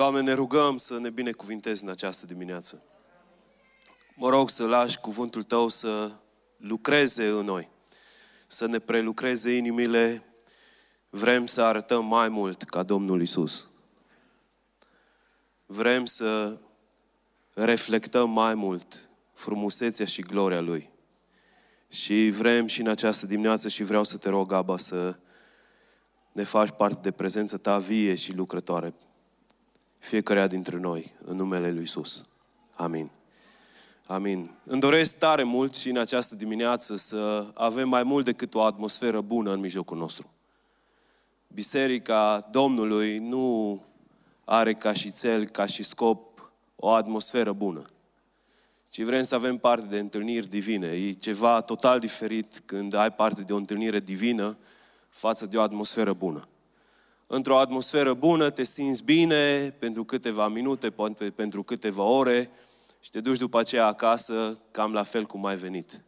Doamne, ne rugăm să ne binecuvintezi în această dimineață. Mă rog să lași cuvântul Tău să lucreze în noi, să ne prelucreze inimile. Vrem să arătăm mai mult ca Domnul Isus. Vrem să reflectăm mai mult frumusețea și gloria Lui. Și vrem și în această dimineață și vreau să te rog, Aba, să ne faci parte de prezența Ta vie și lucrătoare. Fiecare dintre noi, în numele Lui Isus. Amin. Amin. Îmi doresc tare mult și în această dimineață să avem mai mult decât o atmosferă bună în mijlocul nostru. Biserica Domnului nu are ca și cel, ca și scop, o atmosferă bună. Ci vrem să avem parte de întâlniri divine. E ceva total diferit când ai parte de o întâlnire divină față de o atmosferă bună. Într-o atmosferă bună te simți bine pentru câteva minute, poate pentru câteva ore și te duci după aceea acasă cam la fel cum ai venit.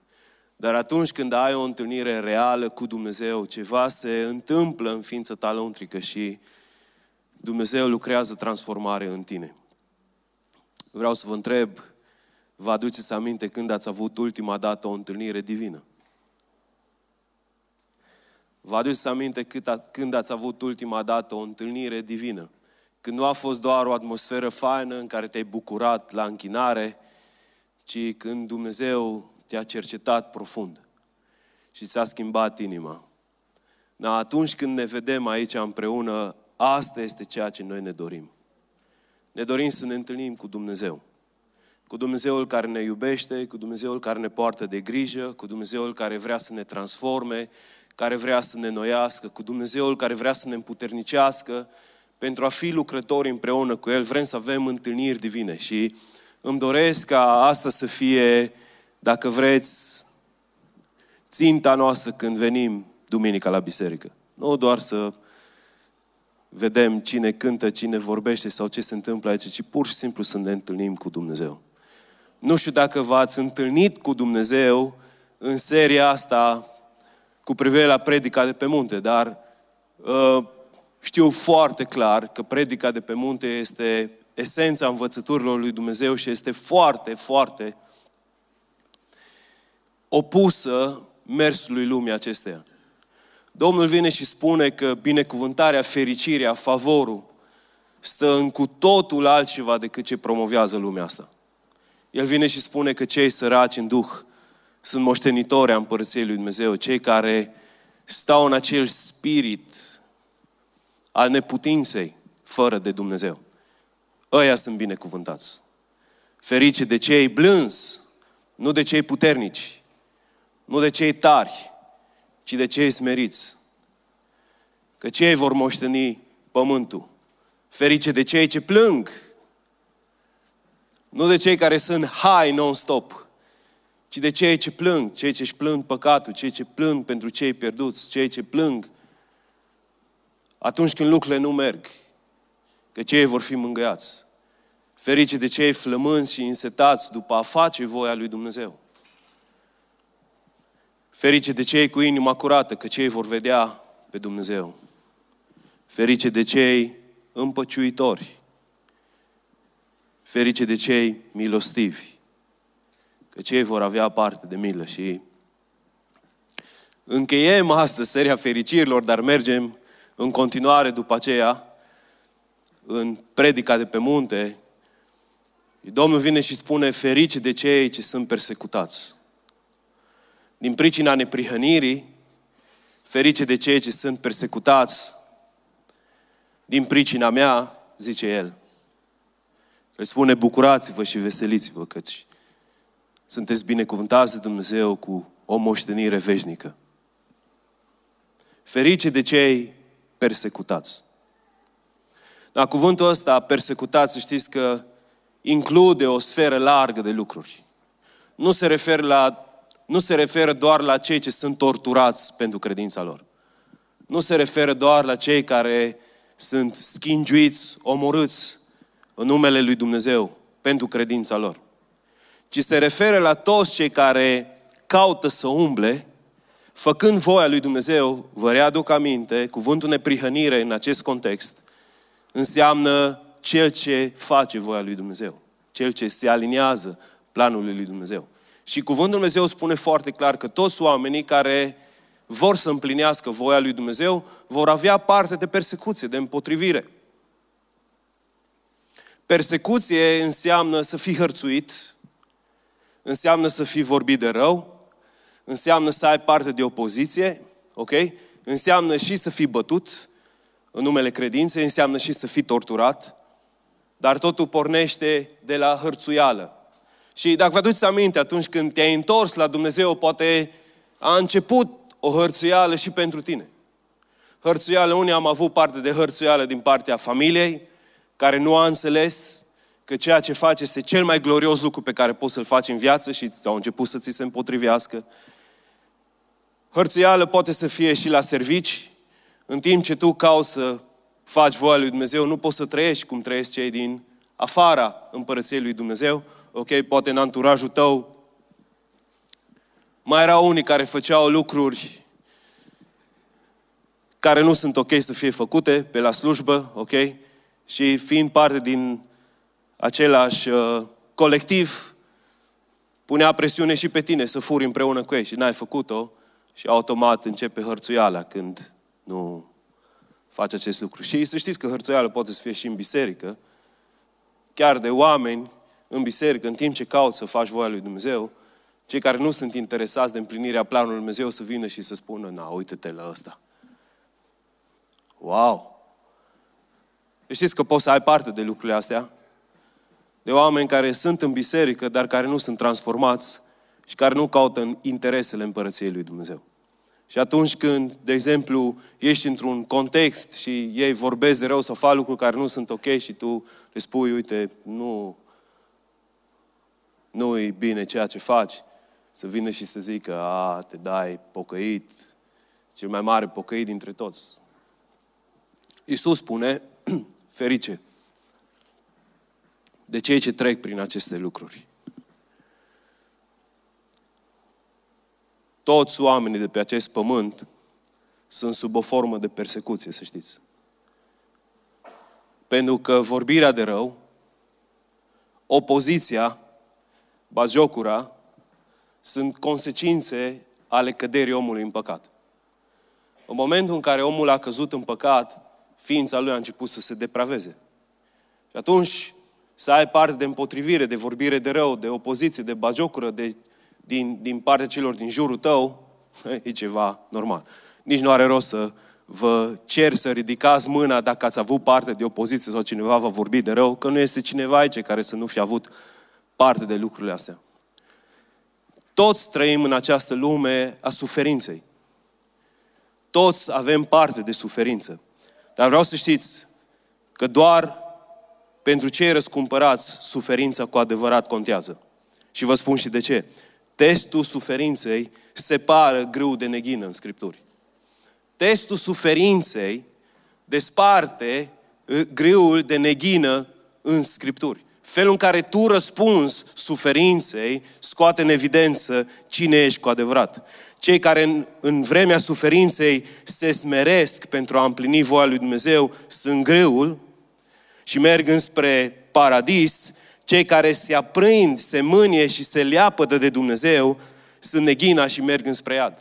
Dar atunci când ai o întâlnire reală cu Dumnezeu, ceva se întâmplă în ființa ta lăuntrică și Dumnezeu lucrează transformare în tine. Vreau să vă întreb, vă aduceți aminte când ați avut ultima dată o întâlnire divină? Vă aduceți aminte când ați avut ultima dată o întâlnire divină? Când nu a fost doar o atmosferă faină în care te-ai bucurat la închinare, ci când Dumnezeu te-a cercetat profund și ți-a schimbat inima. Da, atunci când ne vedem aici împreună, asta este ceea ce noi ne dorim. Ne dorim să ne întâlnim cu Dumnezeu. Cu Dumnezeul care ne iubește, cu Dumnezeul care ne poartă de grijă, cu Dumnezeul care vrea să ne transforme, care vrea să ne noiască, cu Dumnezeul care vrea să ne împuternicească, pentru a fi lucrători împreună cu El, vrem să avem întâlniri divine și îmi doresc ca asta să fie, dacă vreți, ținta noastră când venim duminica la biserică. Nu doar să vedem cine cântă, cine vorbește sau ce se întâmplă aici, ci pur și simplu să ne întâlnim cu Dumnezeu. Nu știu dacă v-ați întâlnit cu Dumnezeu în seria asta cu privire la predica de pe munte, dar uh, știu foarte clar că predica de pe munte este esența învățăturilor lui Dumnezeu și este foarte, foarte opusă mersului lumii acesteia. Domnul vine și spune că binecuvântarea, fericirea, favorul stă în cu totul altceva decât ce promovează lumea asta. El vine și spune că cei săraci în Duh sunt moștenitori a Împărăției lui Dumnezeu, cei care stau în acel spirit al neputinței fără de Dumnezeu. Ăia sunt binecuvântați. Ferice de cei blânzi, nu de cei puternici, nu de cei tari, ci de cei smeriți. Că cei vor moșteni pământul. Ferice de cei ce plâng, nu de cei care sunt high non-stop, ci de cei ce plâng, cei ce își plâng păcatul, cei ce plâng pentru cei pierduți, cei ce plâng atunci când lucrurile nu merg, că cei vor fi mângâiați. Ferice de cei flămânzi și insetați după a face voia lui Dumnezeu. Ferice de cei cu inima curată, că cei vor vedea pe Dumnezeu. Ferice de cei împăciuitori. Ferice de cei milostivi, că cei vor avea parte de milă și încheiem astăzi seria fericirilor, dar mergem în continuare după aceea, în predica de pe munte, Domnul vine și spune, ferice de cei ce sunt persecutați. Din pricina neprihănirii, ferice de cei ce sunt persecutați. Din pricina mea, zice El. El spune, bucurați-vă și veseliți-vă, căci sunteți binecuvântați de Dumnezeu cu o moștenire veșnică. Ferice de cei persecutați. Dar cuvântul ăsta, persecutați, știți că include o sferă largă de lucruri. Nu se referă, la, nu se referă doar la cei ce sunt torturați pentru credința lor. Nu se referă doar la cei care sunt schingiuiți, omorâți în numele lui Dumnezeu pentru credința lor. Ci se referă la toți cei care caută să umble făcând voia lui Dumnezeu, vă readuc aminte, cuvântul neprihănire în acest context înseamnă cel ce face voia lui Dumnezeu. Cel ce se aliniază planului lui Dumnezeu. Și cuvântul Dumnezeu spune foarte clar că toți oamenii care vor să împlinească voia lui Dumnezeu vor avea parte de persecuție, de împotrivire. Persecuție înseamnă să fii hărțuit, înseamnă să fii vorbit de rău, înseamnă să ai parte de opoziție, ok? Înseamnă și să fii bătut în numele credinței, înseamnă și să fii torturat, dar totul pornește de la hărțuială. Și dacă vă aduceți aminte, atunci când te-ai întors la Dumnezeu, poate a început o hărțuială și pentru tine. Hărțuială, unii am avut parte de hărțuială din partea familiei, care nu a înțeles că ceea ce faci este cel mai glorios lucru pe care poți să-l faci în viață și au început să ți se împotrivească. Hărțuială poate să fie și la servici, în timp ce tu cauți să faci voia lui Dumnezeu, nu poți să trăiești cum trăiesc cei din afara împărăției lui Dumnezeu, ok, poate în anturajul tău. Mai erau unii care făceau lucruri care nu sunt ok să fie făcute pe la slujbă, ok? Și fiind parte din același uh, colectiv, punea presiune și pe tine să furi împreună cu ei și n-ai făcut-o și automat începe hărțuiala când nu faci acest lucru. Și să știți că hărțuiala poate să fie și în biserică, chiar de oameni în biserică, în timp ce cauți să faci voia lui Dumnezeu, cei care nu sunt interesați de împlinirea planului lui Dumnezeu să vină și să spună, na, uite-te la ăsta. Wow! Știți că poți să ai parte de lucrurile astea? De oameni care sunt în biserică, dar care nu sunt transformați și care nu caută interesele împărăției lui Dumnezeu. Și atunci când, de exemplu, ești într-un context și ei vorbesc de rău sau fac lucruri care nu sunt ok și tu le spui, uite, nu, nu e bine ceea ce faci, să vină și să zică, a, te dai pocăit, cel mai mare pocăit dintre toți. Iisus spune, ferice, de cei ce trec prin aceste lucruri. Toți oamenii de pe acest pământ sunt sub o formă de persecuție, să știți. Pentru că vorbirea de rău, opoziția, bagiocura, sunt consecințe ale căderii omului în păcat. În momentul în care omul a căzut în păcat, ființa lui a început să se depraveze. Și atunci să ai parte de împotrivire, de vorbire de rău, de opoziție, de bagiocură, de, din, din partea celor din jurul tău, e ceva normal. Nici nu are rost să vă cer să ridicați mâna dacă ați avut parte de opoziție sau cineva va vorbi de rău, că nu este cineva aici care să nu fi avut parte de lucrurile astea. Toți trăim în această lume a suferinței. Toți avem parte de suferință. Dar vreau să știți că doar pentru cei răscumpărați, suferința cu adevărat contează. Și vă spun și de ce. Testul suferinței separă grâu de neghină în Scripturi. Testul suferinței desparte uh, grâul de neghină în Scripturi. Felul în care tu răspunzi suferinței scoate în evidență cine ești cu adevărat. Cei care în, în vremea suferinței se smeresc pentru a împlini voia lui Dumnezeu sunt grâul și merg înspre paradis, cei care se aprind, se mânie și se leapădă de Dumnezeu sunt neghina și merg înspre iad.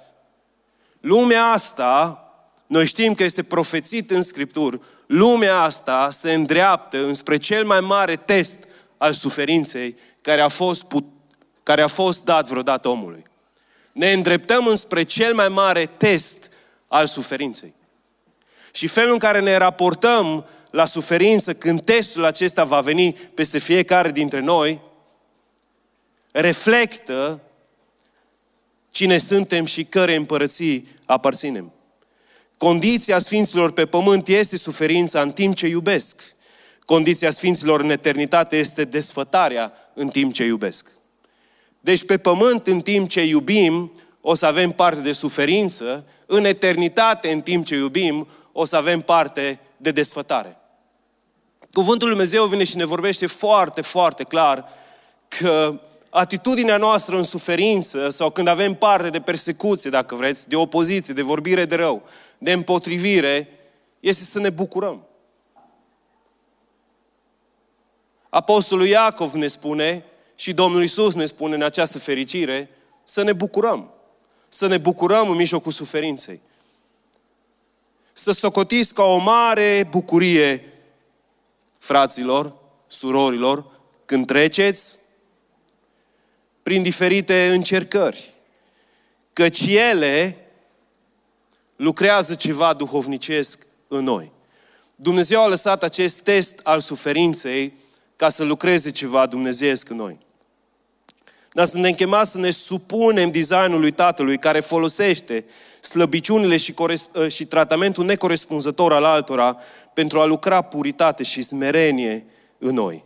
Lumea asta, noi știm că este profețit în Scripturi, lumea asta se îndreaptă înspre cel mai mare test al suferinței care a fost, put, care a fost dat vreodată omului. Ne îndreptăm înspre cel mai mare test al suferinței. Și felul în care ne raportăm la suferință când testul acesta va veni peste fiecare dintre noi, reflectă cine suntem și cărei împărății aparținem. Condiția Sfinților pe pământ este suferința în timp ce iubesc. Condiția Sfinților în eternitate este desfătarea în timp ce iubesc. Deci pe pământ, în timp ce iubim, o să avem parte de suferință, în eternitate, în timp ce iubim, o să avem parte de desfătare. Cuvântul Lui Dumnezeu vine și ne vorbește foarte, foarte clar că atitudinea noastră în suferință sau când avem parte de persecuție, dacă vreți, de opoziție, de vorbire de rău, de împotrivire, este să ne bucurăm. Apostolul Iacov ne spune și Domnul Isus ne spune în această fericire să ne bucurăm. Să ne bucurăm în mijlocul suferinței. Să socotiți ca o mare bucurie, fraților, surorilor, când treceți prin diferite încercări. Căci ele lucrează ceva duhovnicesc în noi. Dumnezeu a lăsat acest test al suferinței ca să lucreze ceva dumnezeiesc în noi. Dar suntem chemați să ne supunem designului Tatălui care folosește slăbiciunile și, ă, și tratamentul necorespunzător al altora pentru a lucra puritate și smerenie în noi.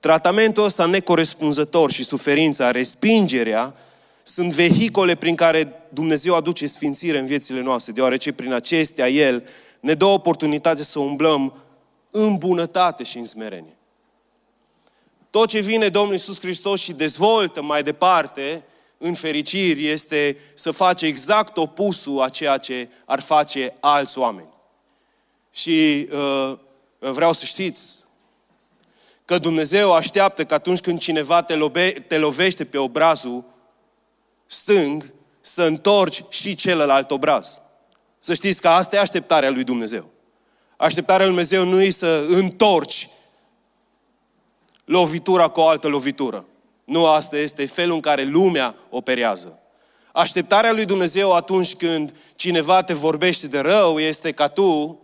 Tratamentul ăsta necorespunzător și suferința, respingerea, sunt vehicole prin care Dumnezeu aduce sfințire în viețile noastre, deoarece prin acestea El ne dă oportunitate să umblăm în bunătate și în smerenie. Tot ce vine Domnul Iisus Hristos și dezvoltă mai departe în fericiri este să face exact opusul a ceea ce ar face alți oameni. Și uh, vreau să știți că Dumnezeu așteaptă că atunci când cineva te, lobe, te lovește pe obrazul stâng, să întorci și celălalt obraz. Să știți că asta e așteptarea lui Dumnezeu. Așteptarea lui Dumnezeu nu e să întorci lovitura cu o altă lovitură. Nu asta este felul în care lumea operează. Așteptarea lui Dumnezeu atunci când cineva te vorbește de rău este ca tu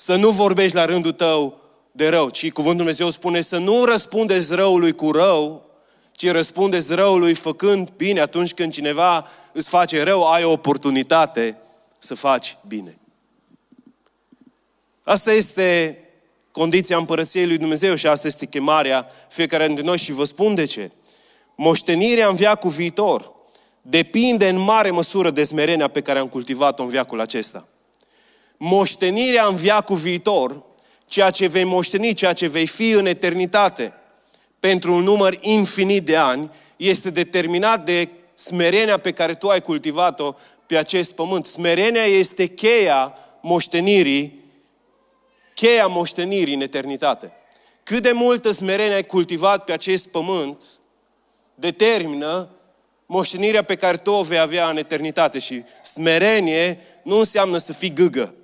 să nu vorbești la rândul tău de rău, ci cuvântul Dumnezeu spune să nu răspundeți răului cu rău, ci răspundeți răului făcând bine. Atunci când cineva îți face rău, ai o oportunitate să faci bine. Asta este condiția împărăției lui Dumnezeu și asta este chemarea fiecare dintre noi și vă spun de ce. Moștenirea în viacul viitor depinde în mare măsură de smerenia pe care am cultivat-o în viacul acesta. Moștenirea în viacul viitor, ceea ce vei moșteni, ceea ce vei fi în eternitate, pentru un număr infinit de ani, este determinat de smerenia pe care tu ai cultivat-o pe acest pământ. Smerenia este cheia moștenirii cheia moștenirii în eternitate. Cât de multă smerenie ai cultivat pe acest pământ, determină moștenirea pe care tu o vei avea în eternitate. Și smerenie nu înseamnă să fii gâgă.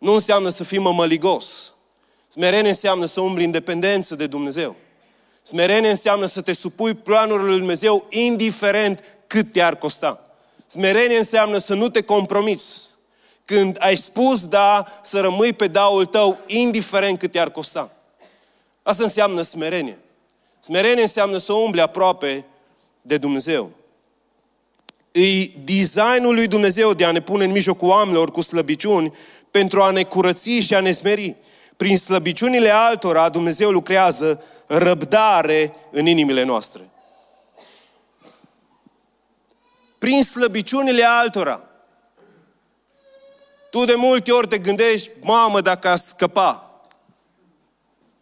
Nu înseamnă să fii mămăligos. Smerenie înseamnă să umbli independență de Dumnezeu. Smerenie înseamnă să te supui planurilor lui Dumnezeu indiferent cât te-ar costa. Smerenie înseamnă să nu te compromiți. Când ai spus da, să rămâi pe daul tău, indiferent cât i-ar costa. Asta înseamnă smerenie. Smerenie înseamnă să umbli aproape de Dumnezeu. E designul lui Dumnezeu de a ne pune în mijlocul oamenilor cu slăbiciuni pentru a ne curăți și a ne smeri. Prin slăbiciunile altora, Dumnezeu lucrează răbdare în inimile noastre. Prin slăbiciunile altora. Tu de multe ori te gândești, mamă, dacă a scăpa.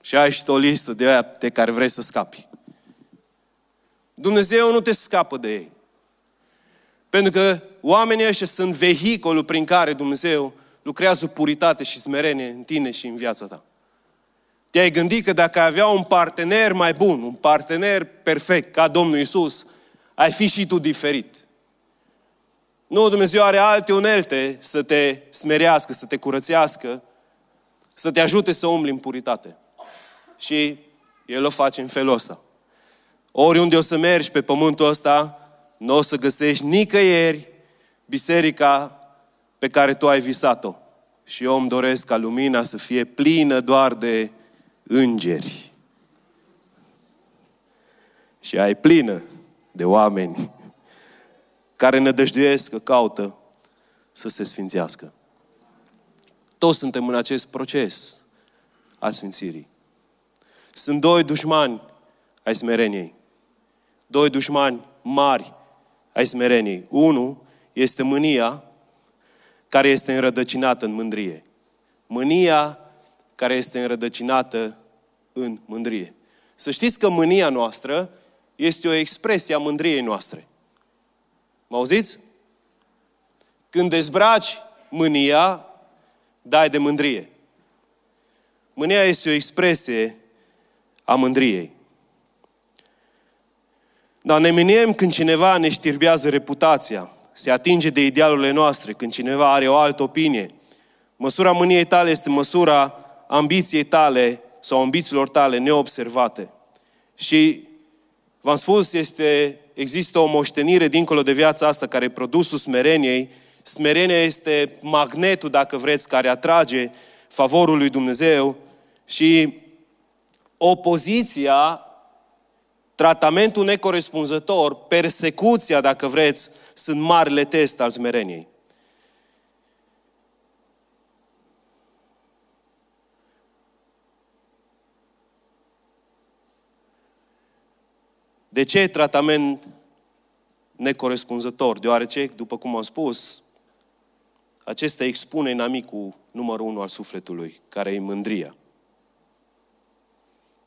Și ai și o listă de aia de care vrei să scapi. Dumnezeu nu te scapă de ei. Pentru că oamenii ăștia sunt vehicolul prin care Dumnezeu lucrează puritate și smerenie în tine și în viața ta. Te-ai gândit că dacă ai avea un partener mai bun, un partener perfect ca Domnul Isus, ai fi și tu diferit. Nu, Dumnezeu are alte unelte să te smerească, să te curățească, să te ajute să umbli în puritate. Și El o face în felul ăsta. Oriunde o să mergi pe pământul ăsta, nu o să găsești nicăieri biserica pe care tu ai visat-o. Și eu îmi doresc ca lumina să fie plină doar de îngeri. Și ai plină de oameni care nădăjduiesc că caută să se sfințească. Toți suntem în acest proces al sfințirii. Sunt doi dușmani ai smereniei. Doi dușmani mari ai smereniei. Unul este mânia, care este înrădăcinată în mândrie. Mânia care este înrădăcinată în mândrie. Să știți că mânia noastră este o expresie a mândriei noastre. Mă auziți? Când dezbraci mânia, dai de mândrie. Mânia este o expresie a mândriei. Dar ne miniem când cineva ne știrbează reputația, se atinge de idealurile noastre, când cineva are o altă opinie. Măsura mâniei tale este măsura ambiției tale sau ambițiilor tale neobservate. Și v-am spus, este, există o moștenire dincolo de viața asta care e produsul smereniei. Smerenia este magnetul, dacă vreți, care atrage favorul lui Dumnezeu și opoziția, tratamentul necorespunzător, persecuția, dacă vreți, sunt marile test al smereniei. De ce tratament necorespunzător? Deoarece, după cum am spus, acesta expune inamicul numărul unu al sufletului, care e mândria.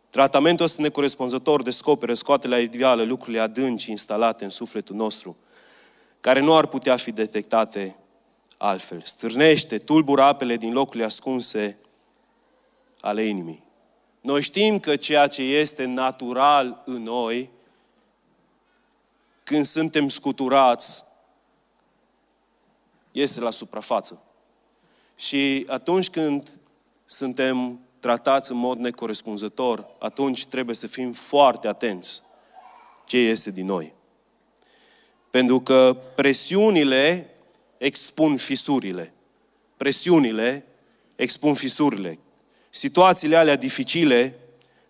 Tratamentul ăsta necorespunzător descoperă, scoate la iveală lucrurile adânci instalate în sufletul nostru, care nu ar putea fi detectate altfel. Stârnește, tulbură apele din locurile ascunse ale inimii. Noi știm că ceea ce este natural în noi când suntem scuturați, iese la suprafață. Și atunci când suntem tratați în mod necorespunzător, atunci trebuie să fim foarte atenți ce iese din noi. Pentru că presiunile expun fisurile. Presiunile expun fisurile. Situațiile alea dificile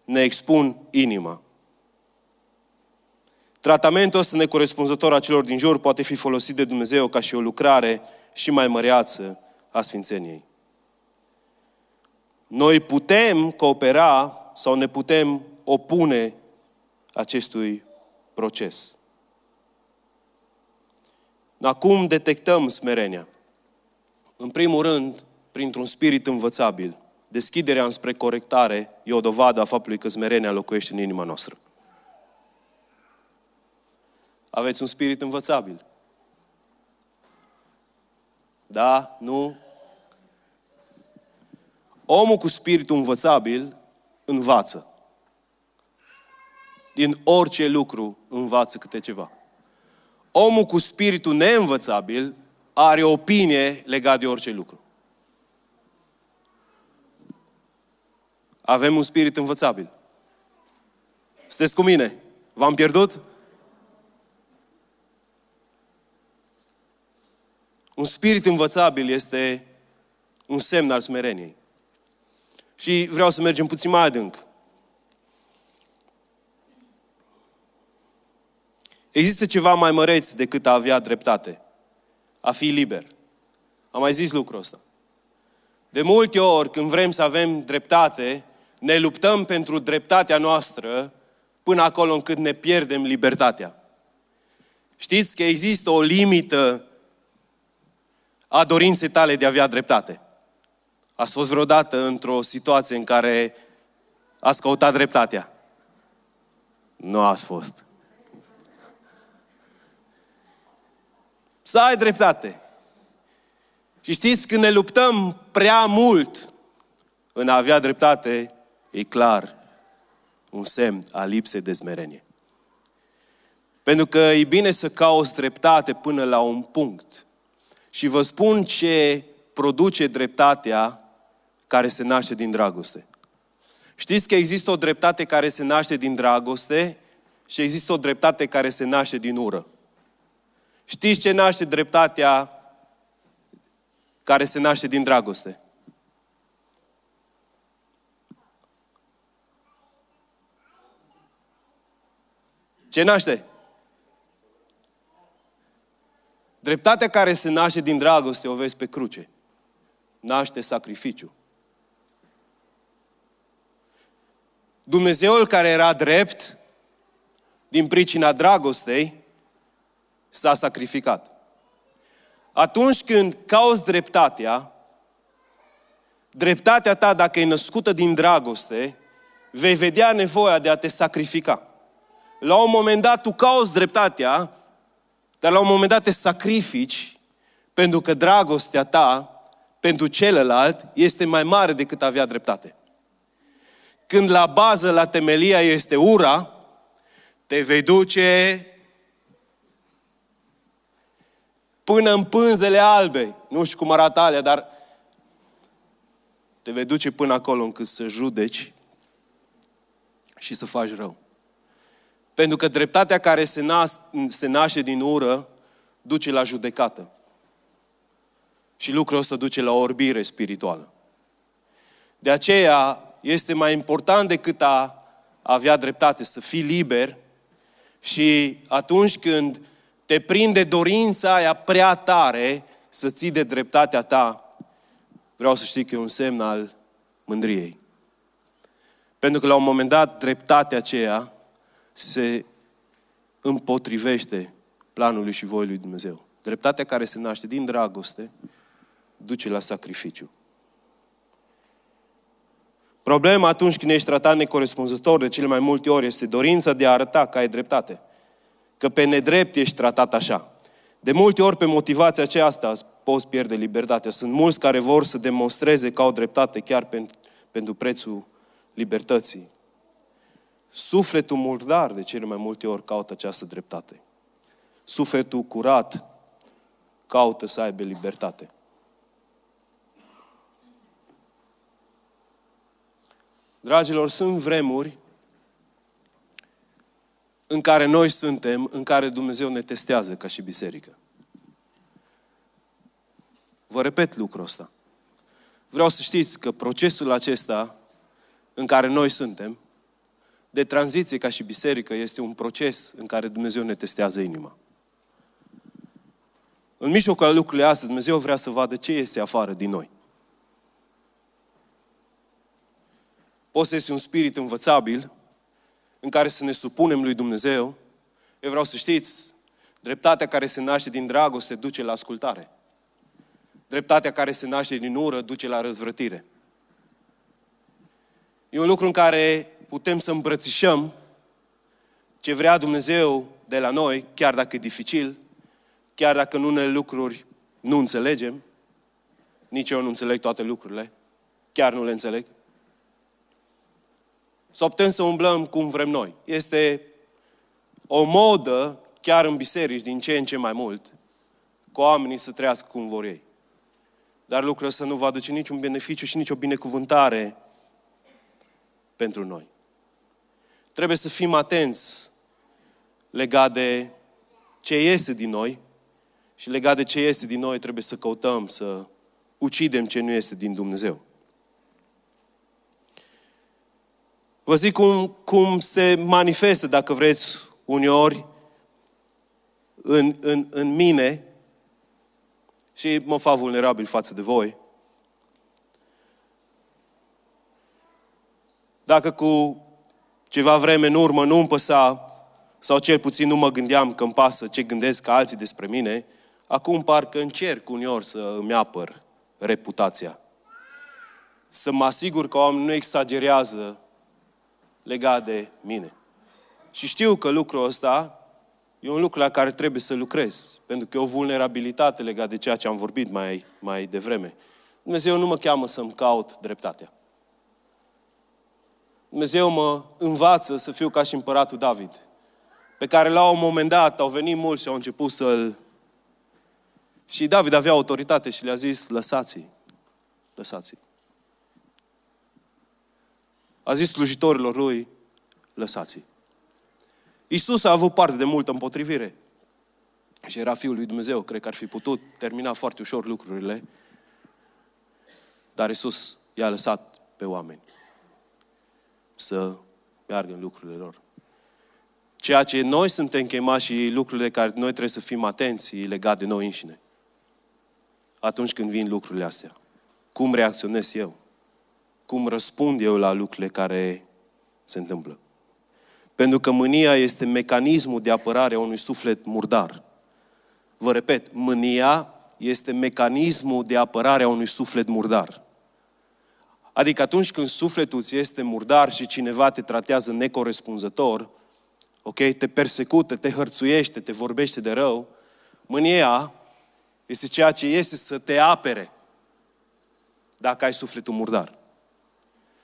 ne expun inima. Tratamentul ăsta necorespunzător a celor din jur poate fi folosit de Dumnezeu ca și o lucrare și mai măreață a Sfințeniei. Noi putem coopera sau ne putem opune acestui proces. Acum detectăm smerenia. În primul rând, printr-un spirit învățabil. Deschiderea înspre corectare e o dovadă a faptului că smerenia locuiește în inima noastră. Aveți un spirit învățabil. Da? Nu? Omul cu spiritul învățabil învață. Din orice lucru învață câte ceva. Omul cu spiritul neînvățabil are o opinie legat de orice lucru. Avem un spirit învățabil. Sunteți cu mine? V-am pierdut? Un spirit învățabil este un semn al smereniei. Și vreau să mergem puțin mai adânc. Există ceva mai măreț decât a avea dreptate. A fi liber. Am mai zis lucrul ăsta. De multe ori, când vrem să avem dreptate, ne luptăm pentru dreptatea noastră până acolo încât ne pierdem libertatea. Știți că există o limită a dorinței tale de a avea dreptate. Ați fost vreodată într-o situație în care ați căutat dreptatea? Nu ați fost. Să ai dreptate. Și știți, când ne luptăm prea mult în a avea dreptate, e clar un semn al lipsei de smerenie. Pentru că e bine să cauți dreptate până la un punct. Și vă spun ce produce dreptatea care se naște din dragoste. Știți că există o dreptate care se naște din dragoste și există o dreptate care se naște din ură. Știți ce naște dreptatea care se naște din dragoste? Ce naște? Dreptatea care se naște din dragoste o vezi pe cruce. Naște sacrificiu. Dumnezeul care era drept, din pricina dragostei, s-a sacrificat. Atunci când cauți dreptatea, dreptatea ta, dacă e născută din dragoste, vei vedea nevoia de a te sacrifica. La un moment dat tu cauți dreptatea, dar la un moment dat te sacrifici pentru că dragostea ta pentru celălalt este mai mare decât avea dreptate. când la bază, la temelia este ura, te vei duce până în pânzele albe. Nu știu cum arată alea, dar te vei duce până acolo încât să judeci și să faci rău. Pentru că dreptatea care se, nas- se naște din ură duce la judecată. Și lucrul ăsta duce la orbire spirituală. De aceea este mai important decât a avea dreptate, să fii liber și atunci când te prinde dorința aia prea tare să ții de dreptatea ta, vreau să știi că e un semn al mândriei. Pentru că la un moment dat dreptatea aceea se împotrivește planului și voii lui Dumnezeu. Dreptatea care se naște din dragoste duce la sacrificiu. Problema atunci când ești tratat necorespunzător de cele mai multe ori este dorința de a arăta că ai dreptate. Că pe nedrept ești tratat așa. De multe ori pe motivația aceasta poți pierde libertatea. Sunt mulți care vor să demonstreze că au dreptate chiar pentru, pentru prețul libertății. Sufletul murdar de cele mai multe ori caută această dreptate. Sufletul curat caută să aibă libertate. Dragilor, sunt vremuri în care noi suntem, în care Dumnezeu ne testează ca și biserică. Vă repet lucrul ăsta. Vreau să știți că procesul acesta în care noi suntem, de tranziție ca și biserică, este un proces în care Dumnezeu ne testează inima. În mijlocul lucrurile astea, Dumnezeu vrea să vadă ce este afară din noi. Poți să este un spirit învățabil în care să ne supunem lui Dumnezeu. Eu vreau să știți, dreptatea care se naște din dragoste duce la ascultare. Dreptatea care se naște din ură duce la răzvrătire. E un lucru în care putem să îmbrățișăm ce vrea Dumnezeu de la noi, chiar dacă e dificil, chiar dacă în unele lucruri nu înțelegem, nici eu nu înțeleg toate lucrurile, chiar nu le înțeleg. Să optăm să umblăm cum vrem noi. Este o modă, chiar în biserici, din ce în ce mai mult, cu oamenii să trăiască cum vor ei. Dar lucrul ăsta nu va aduce niciun beneficiu și nicio binecuvântare pentru noi. Trebuie să fim atenți legat de ce iese din noi și legat de ce iese din noi trebuie să căutăm să ucidem ce nu este din Dumnezeu. Vă zic cum, cum se manifestă, dacă vreți, uneori în, în, în mine și mă fac vulnerabil față de voi. Dacă cu ceva vreme în urmă nu îmi păsa, sau cel puțin nu mă gândeam că îmi pasă ce gândesc alții despre mine, acum parcă încerc uneori să îmi apăr reputația. Să mă asigur că oamenii nu exagerează legat de mine. Și știu că lucrul ăsta e un lucru la care trebuie să lucrez, pentru că e o vulnerabilitate legat de ceea ce am vorbit mai, mai devreme. Dumnezeu nu mă cheamă să-mi caut dreptatea. Dumnezeu mă învață să fiu ca și împăratul David, pe care la un moment dat au venit mulți și au început să-l... Și David avea autoritate și le-a zis, lăsați-i, lăsați-i. A zis slujitorilor lui, lăsați-i. Iisus a avut parte de multă împotrivire. Și era Fiul lui Dumnezeu, cred că ar fi putut termina foarte ușor lucrurile. Dar Iisus i-a lăsat pe oameni să meargă în lucrurile lor. Ceea ce noi suntem chemați și lucrurile de care noi trebuie să fim atenți legat de noi înșine. Atunci când vin lucrurile astea. Cum reacționez eu? Cum răspund eu la lucrurile care se întâmplă? Pentru că mânia este mecanismul de apărare a unui suflet murdar. Vă repet, mânia este mecanismul de apărare a unui suflet murdar. Adică atunci când sufletul ți este murdar și cineva te tratează necorespunzător, ok, te persecută, te hărțuiește, te vorbește de rău, mânia este ceea ce este să te apere dacă ai sufletul murdar.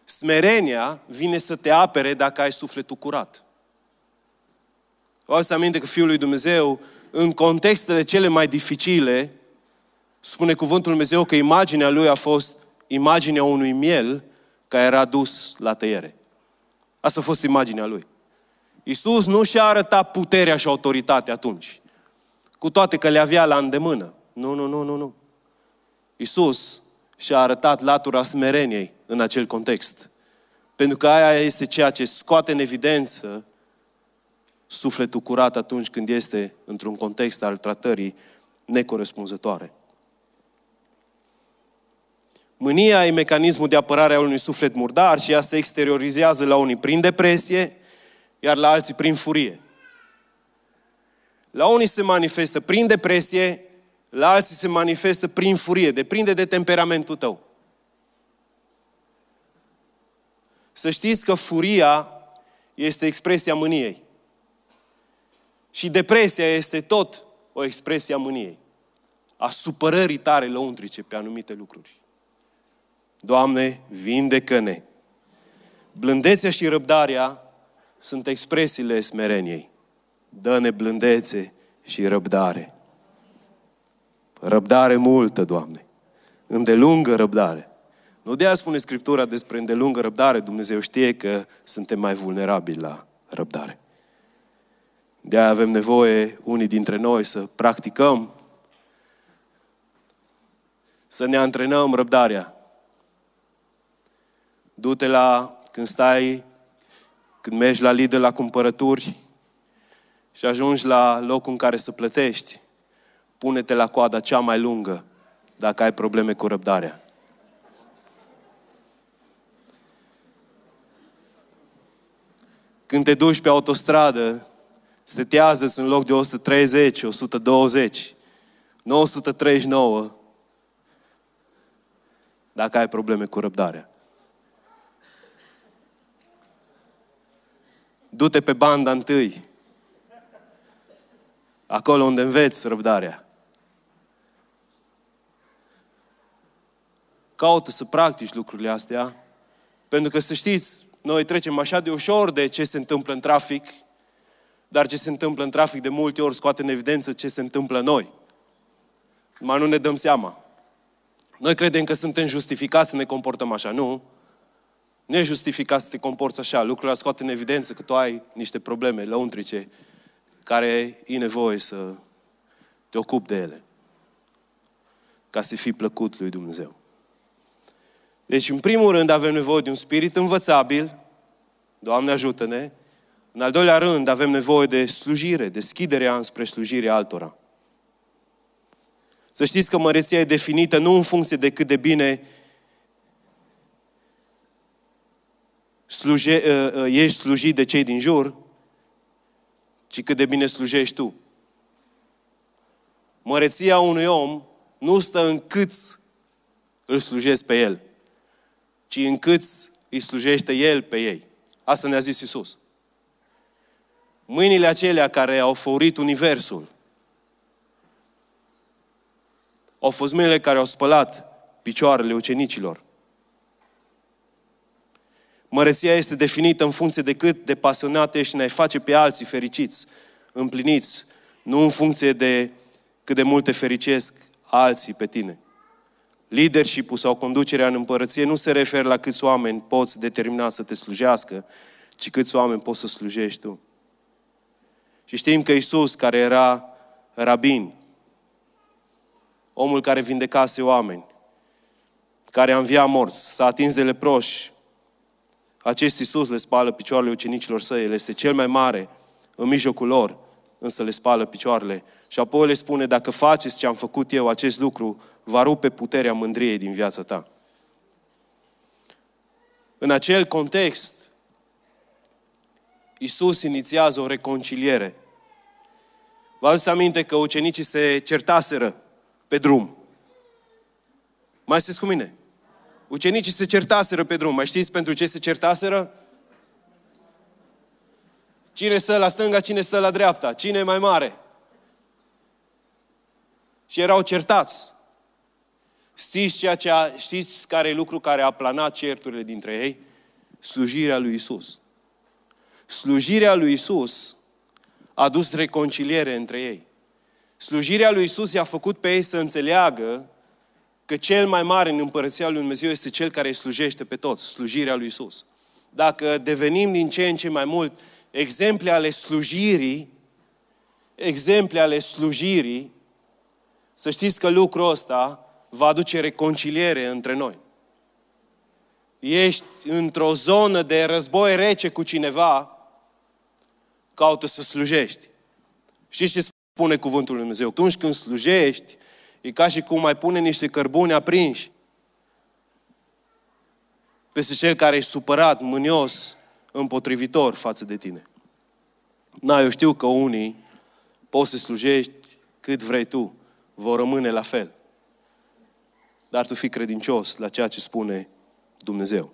Smerenia vine să te apere dacă ai sufletul curat. O să aminte că Fiul lui Dumnezeu, în contextele cele mai dificile, spune cuvântul Lui Dumnezeu că imaginea Lui a fost imaginea unui miel care era dus la tăiere. Asta a fost imaginea Lui. Iisus nu și-a arătat puterea și autoritatea atunci. Cu toate că le avea la îndemână. Nu, nu, nu, nu, nu. Iisus și-a arătat latura smereniei în acel context. Pentru că aia este ceea ce scoate în evidență sufletul curat atunci când este într-un context al tratării necorespunzătoare. Mânia e mecanismul de apărare a unui suflet murdar și ea se exteriorizează la unii prin depresie, iar la alții prin furie. La unii se manifestă prin depresie, la alții se manifestă prin furie. Depinde de temperamentul tău. Să știți că furia este expresia mâniei. Și depresia este tot o expresie a mâniei. A supărării tare lăuntrice pe anumite lucruri. Doamne, vindecă-ne! Blândețea și răbdarea sunt expresiile smereniei. Dă-ne blândețe și răbdare. Răbdare multă, Doamne. Îndelungă răbdare. Nu de a spune Scriptura despre îndelungă răbdare, Dumnezeu știe că suntem mai vulnerabili la răbdare. De aia avem nevoie, unii dintre noi, să practicăm, să ne antrenăm răbdarea. Du-te la, când stai, când mergi la Lidl la cumpărături și ajungi la locul în care să plătești, pune-te la coada cea mai lungă dacă ai probleme cu răbdarea. Când te duci pe autostradă, setează în loc de 130, 120, 939, dacă ai probleme cu răbdarea. Du-te pe banda întâi. Acolo unde înveți răbdarea. Caută să practici lucrurile astea, pentru că să știți, noi trecem așa de ușor de ce se întâmplă în trafic, dar ce se întâmplă în trafic de multe ori scoate în evidență ce se întâmplă noi. Mai nu ne dăm seama. Noi credem că suntem justificați să ne comportăm așa. Nu. Nu e justificat să te comporți așa. Lucrurile scoate în evidență că tu ai niște probleme lăuntrice care e nevoie să te ocupi de ele. Ca să fii plăcut lui Dumnezeu. Deci, în primul rând, avem nevoie de un spirit învățabil. Doamne, ajută-ne. În al doilea rând, avem nevoie de slujire, deschiderea înspre slujirea altora. Să știți că măreția e definită nu în funcție de cât de bine sluje, uh, uh, ești slujit de cei din jur, ci cât de bine slujești tu. Măreția unui om nu stă în cât îl slujezi pe el, ci în cât îi slujește el pe ei. Asta ne-a zis Isus. Mâinile acelea care au făurit universul, au fost mâinile care au spălat picioarele ucenicilor. Măreția este definită în funcție de cât de pasionat ești și ne-ai face pe alții fericiți, împliniți, nu în funcție de cât de multe fericesc alții pe tine. Leadership-ul sau conducerea în împărăție nu se referă la câți oameni poți determina să te slujească, ci câți oameni poți să slujești tu. Și știm că Isus, care era rabin, omul care vindecase oameni, care a înviat morți, s-a atins de leproși, acest Iisus le spală picioarele ucenicilor săi, El este cel mai mare în mijlocul lor, însă le spală picioarele. Și apoi le spune, dacă faceți ce am făcut eu, acest lucru va rupe puterea mândriei din viața ta. În acel context, Iisus inițiază o reconciliere. Vă aduceți aminte că ucenicii se certaseră pe drum. Mai sunteți cu mine? Ucenicii se certaseră pe drum. Mai știți pentru ce se certaseră? Cine stă la stânga, cine stă la dreapta, cine e mai mare. Și erau certați. Știți, ceea ce a, știți care e lucru care a planat certurile dintre ei? Slujirea lui Isus. Slujirea lui Isus a dus reconciliere între ei. Slujirea lui Isus i-a făcut pe ei să înțeleagă că cel mai mare în împărăția lui Dumnezeu este cel care îi slujește pe toți, slujirea lui Isus. Dacă devenim din ce în ce mai mult exemple ale slujirii, exemple ale slujirii, să știți că lucrul ăsta va aduce reconciliere între noi. Ești într-o zonă de război rece cu cineva, caută să slujești. Știți ce spune cuvântul lui Dumnezeu? Atunci când slujești, e ca și cum mai pune niște cărbuni aprinși peste cel care e supărat, mânios, împotrivitor față de tine. Na, eu știu că unii poți să slujești cât vrei tu, vor rămâne la fel. Dar tu fii credincios la ceea ce spune Dumnezeu.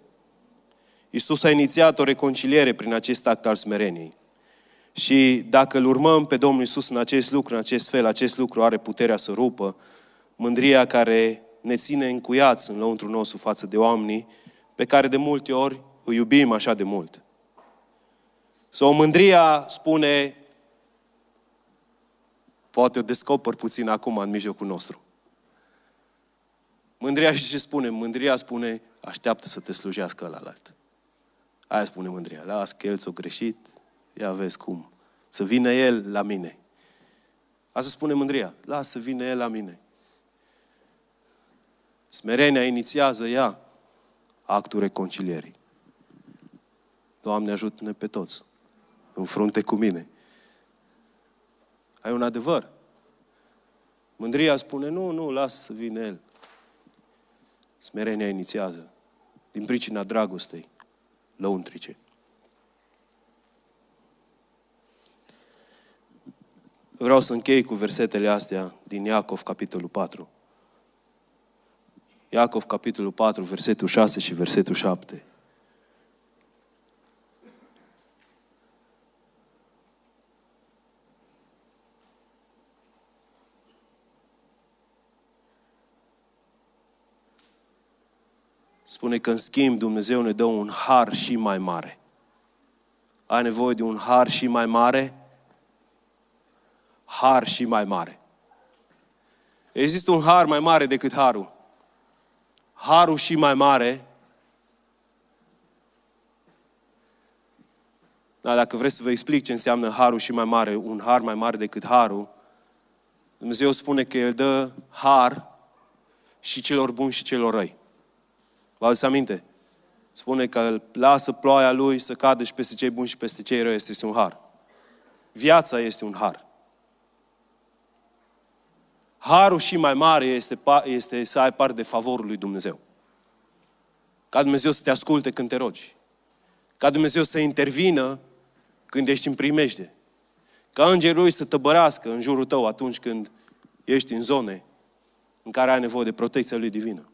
Iisus a inițiat o reconciliere prin acest act al smereniei. Și dacă îl urmăm pe Domnul Iisus în acest lucru, în acest fel, acest lucru are puterea să rupă mândria care ne ține încuiați în lăuntru nostru față de oamenii pe care de multe ori îi iubim așa de mult. Sau mândria spune, poate o descoper puțin acum în mijlocul nostru. Mândria și ce spune? Mândria spune, așteaptă să te slujească la alt. Aia spune mândria. Las că el s-a greșit, ia vezi cum. Să vină el la mine. Asta spune mândria. Lasă să vină el la mine. Smerenia inițiază ea actul reconcilierii. Doamne, ajută-ne pe toți. În frunte cu mine. Ai un adevăr. Mândria spune, nu, nu, lasă să vină El. Smerenia inițiază. Din pricina dragostei lăuntrice. Vreau să închei cu versetele astea din Iacov, capitolul 4. Iacov, capitolul 4, versetul 6 și versetul 7. Spune că în schimb Dumnezeu ne dă un har și mai mare. Ai nevoie de un har și mai mare? Har și mai mare. Există un har mai mare decât harul. Harul și mai mare. Dar dacă vreți să vă explic ce înseamnă harul și mai mare, un har mai mare decât harul, Dumnezeu spune că El dă har și celor buni și celor răi. Vă aduceți aminte? Spune că lasă ploaia lui să cadă și peste cei buni și peste cei răi. Este un har. Viața este un har. Harul și mai mare este, este să ai parte de favorul lui Dumnezeu. Ca Dumnezeu să te asculte când te rogi. Ca Dumnezeu să intervină când ești în primejde. Ca îngerul lui să tăbărească în jurul tău atunci când ești în zone în care ai nevoie de protecția lui divină.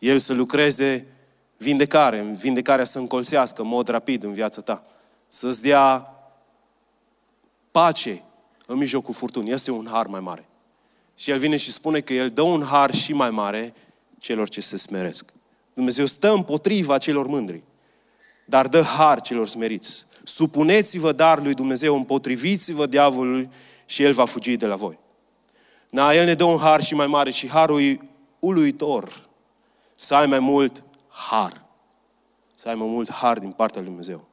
El să lucreze vindecare, vindecarea să încolțească în mod rapid în viața ta. Să-ți dea pace în mijlocul furtunii. Este un har mai mare. Și El vine și spune că El dă un har și mai mare celor ce se smeresc. Dumnezeu stă împotriva celor mândri, dar dă har celor smeriți. Supuneți-vă dar lui Dumnezeu, împotriviți-vă diavolului și El va fugi de la voi. Na, El ne dă un har și mai mare și harul e uluitor să ai mai mult har. Să ai mai mult har din partea lui Dumnezeu.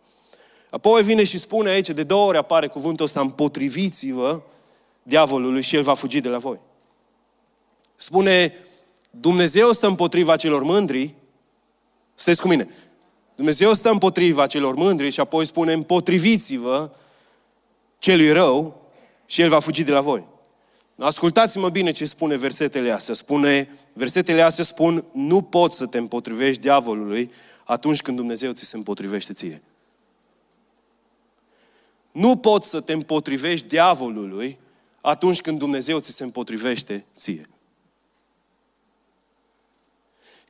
Apoi vine și spune aici, de două ori apare cuvântul ăsta, împotriviți-vă diavolului și el va fugi de la voi. Spune, Dumnezeu stă împotriva celor mândri, sunteți cu mine, Dumnezeu stă împotriva celor mândri și apoi spune, împotriviți-vă celui rău și el va fugi de la voi. Ascultați-mă bine ce spune versetele astea. Spune, versetele astea spun, nu poți să te împotrivești diavolului atunci când Dumnezeu ți se împotrivește ție. Nu poți să te împotrivești diavolului atunci când Dumnezeu ți se împotrivește ție.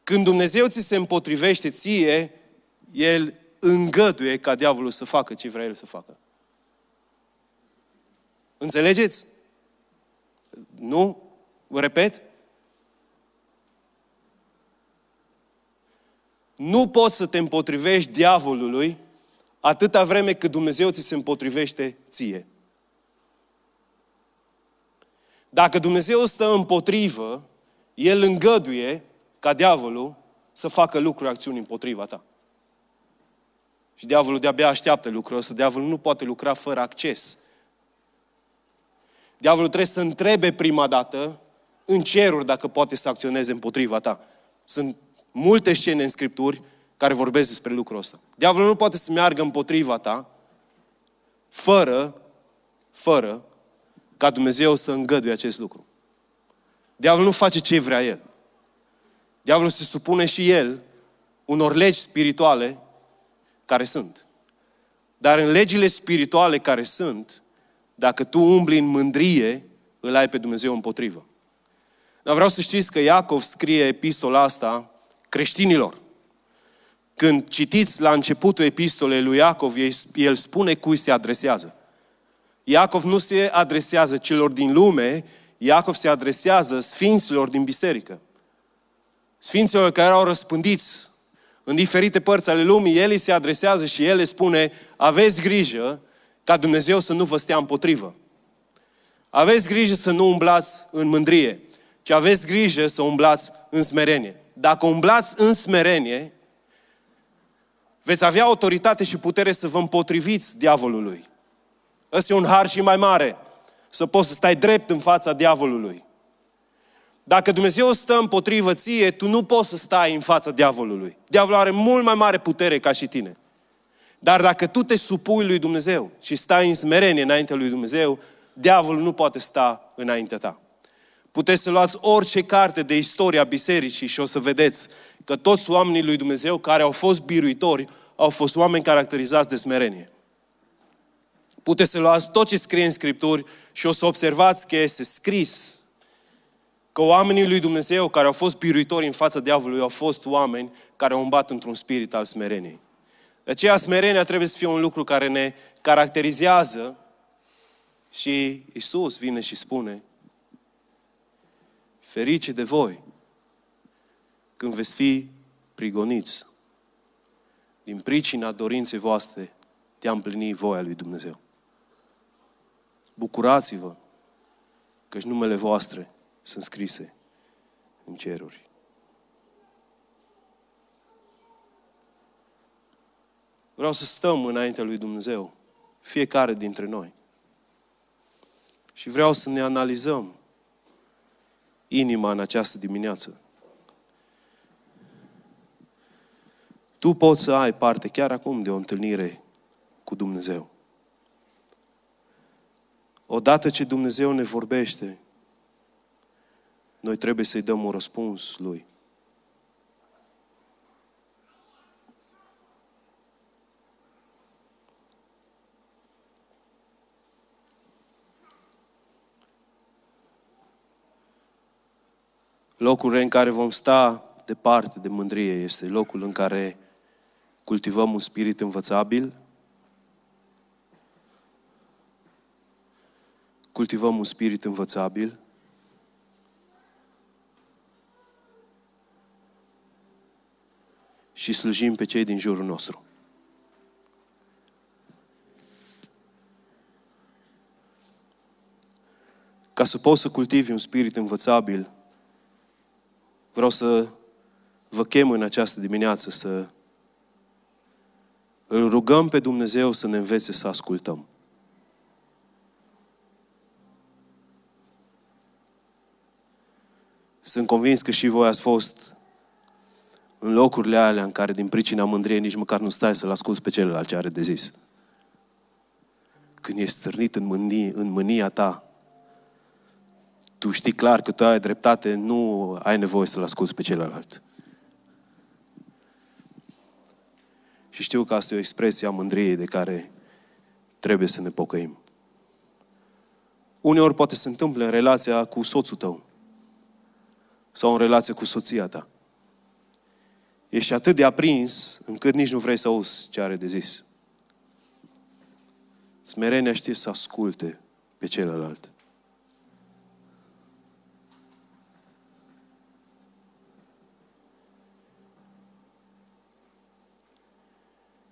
Când Dumnezeu ți se împotrivește ție, El îngăduie ca diavolul să facă ce vrea El să facă. Înțelegeți? Nu? Repet? Nu poți să te împotrivești diavolului atâta vreme cât Dumnezeu ți se împotrivește ție. Dacă Dumnezeu stă împotrivă, El îngăduie ca diavolul să facă lucruri, acțiuni împotriva ta. Și diavolul de-abia așteaptă lucrul ăsta. Diavolul nu poate lucra fără acces. Diavolul trebuie să întrebe prima dată în ceruri dacă poate să acționeze împotriva ta. Sunt multe scene în Scripturi care vorbesc despre lucrul ăsta. Diavolul nu poate să meargă împotriva ta fără, fără ca Dumnezeu să îngăduie acest lucru. Diavolul nu face ce vrea el. Diavolul se supune și el unor legi spirituale care sunt. Dar în legile spirituale care sunt, dacă tu umbli în mândrie, îl ai pe Dumnezeu împotrivă. Dar vreau să știți că Iacov scrie epistola asta creștinilor. Când citiți la începutul epistolei lui Iacov, el spune cui se adresează. Iacov nu se adresează celor din lume, Iacov se adresează sfinților din biserică. Sfinților care au răspândiți în diferite părți ale lumii, El se adresează și El le spune, aveți grijă ca Dumnezeu să nu vă stea împotrivă. Aveți grijă să nu umblați în mândrie, ci aveți grijă să umblați în smerenie. Dacă umblați în smerenie, veți avea autoritate și putere să vă împotriviți diavolului. Ăsta e un har și mai mare. Să poți să stai drept în fața diavolului. Dacă Dumnezeu stă împotrivă ție, tu nu poți să stai în fața diavolului. Diavolul are mult mai mare putere ca și tine. Dar dacă tu te supui lui Dumnezeu și stai în smerenie înaintea lui Dumnezeu, diavolul nu poate sta înaintea ta. Puteți să luați orice carte de istoria bisericii și o să vedeți că toți oamenii lui Dumnezeu care au fost biruitori au fost oameni caracterizați de smerenie. Puteți să luați tot ce scrie în Scripturi și o să observați că este scris că oamenii lui Dumnezeu care au fost biruitori în fața diavolului au fost oameni care au umbat într-un spirit al smereniei. De aceea smerenia trebuie să fie un lucru care ne caracterizează și Isus vine și spune ferice de voi când veți fi prigoniți din pricina dorinței voastre de a împlini voia lui Dumnezeu. Bucurați-vă că numele voastre sunt scrise în ceruri. Vreau să stăm înaintea lui Dumnezeu, fiecare dintre noi. Și vreau să ne analizăm inima în această dimineață. Tu poți să ai parte chiar acum de o întâlnire cu Dumnezeu. Odată ce Dumnezeu ne vorbește, noi trebuie să-i dăm un răspuns Lui. Locul în care vom sta departe de mândrie este locul în care cultivăm un spirit învățabil, cultivăm un spirit învățabil, și slujim pe cei din jurul nostru. Ca să poți să cultivi un spirit învățabil, vreau să vă chem în această dimineață să îl rugăm pe Dumnezeu să ne învețe să ascultăm. Sunt convins că și voi ați fost în locurile alea în care din pricina mândriei nici măcar nu stai să-l asculți pe celălalt ce are de zis. Când ești stârnit în, mânie, în mânia ta, tu știi clar că tu ai dreptate, nu ai nevoie să-l asculți pe celălalt. Și știu că asta e o expresie a mândriei de care trebuie să ne pocăim. Uneori poate se întâmplă în relația cu soțul tău sau în relație cu soția ta. Ești atât de aprins încât nici nu vrei să auzi ce are de zis. Smerenia știe să asculte pe celălalt.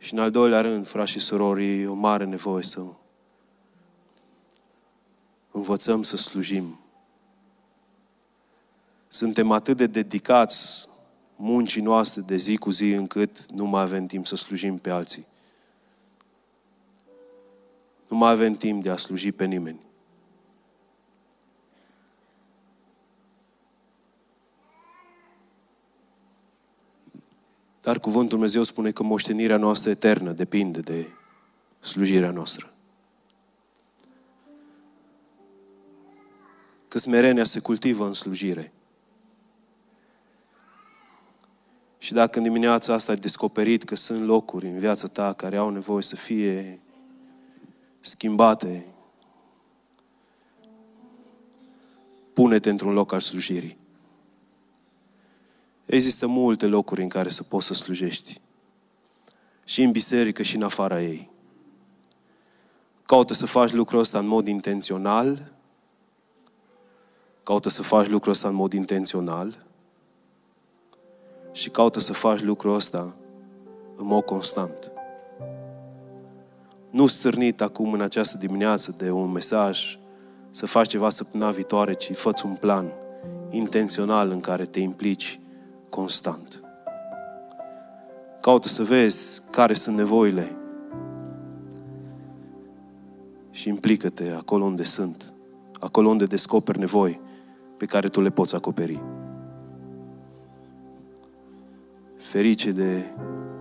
Și în al doilea rând, frați și surori, e o mare nevoie să învățăm să slujim. Suntem atât de dedicați muncii noastre de zi cu zi încât nu mai avem timp să slujim pe alții. Nu mai avem timp de a sluji pe nimeni. Dar cuvântul Dumnezeu spune că moștenirea noastră eternă depinde de slujirea noastră. Că smerenia se cultivă în slujire. Și dacă în dimineața asta ai descoperit că sunt locuri în viața ta care au nevoie să fie schimbate, pune-te într-un loc al slujirii. Există multe locuri în care să poți să slujești. Și în biserică și în afara ei. Caută să faci lucrul ăsta în mod intențional. Caută să faci lucrul ăsta în mod intențional. Și caută să faci lucrul ăsta în mod constant. Nu stârnit acum în această dimineață de un mesaj să faci ceva săptămâna viitoare, ci fă un plan intențional în care te implici constant. Caută să vezi care sunt nevoile și implică-te acolo unde sunt, acolo unde descoperi nevoi pe care tu le poți acoperi. Ferice de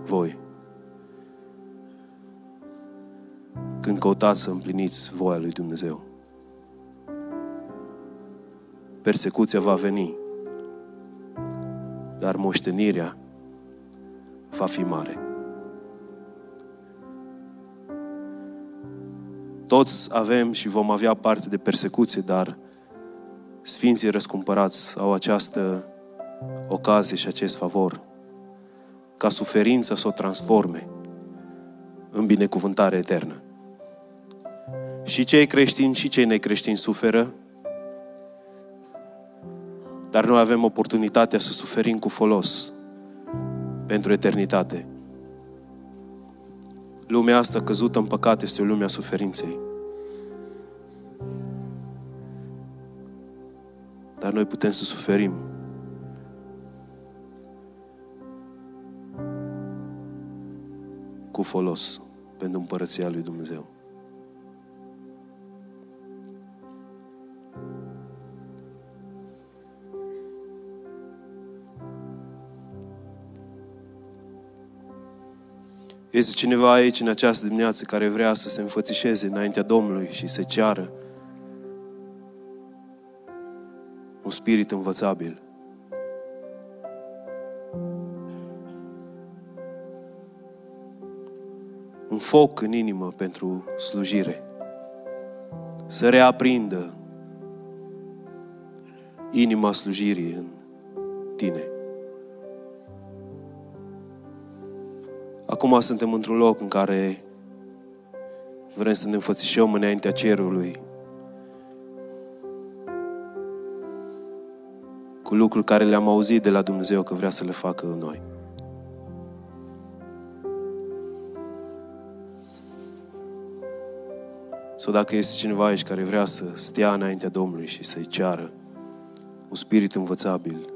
voi când căutați să împliniți voia lui Dumnezeu. Persecuția va veni, dar moștenirea va fi mare. Toți avem și vom avea parte de persecuție, dar Sfinții răscumpărați au această ocazie și acest favor ca suferința să o transforme în binecuvântare eternă. Și cei creștini și cei necreștini suferă, dar noi avem oportunitatea să suferim cu folos pentru eternitate. Lumea asta căzută în păcat este o lume a suferinței. Dar noi putem să suferim cu folos pentru împărăția lui Dumnezeu. Este cineva aici în această dimineață care vrea să se înfățișeze înaintea Domnului și să ceară un spirit învățabil. Un foc în inimă pentru slujire. Să reaprindă inima slujirii în tine. Acum suntem într-un loc în care vrem să ne înfățișăm înaintea cerului cu lucruri care le-am auzit de la Dumnezeu că vrea să le facă în noi. Sau dacă este cineva aici care vrea să stea înaintea Domnului și să-i ceară un spirit învățabil,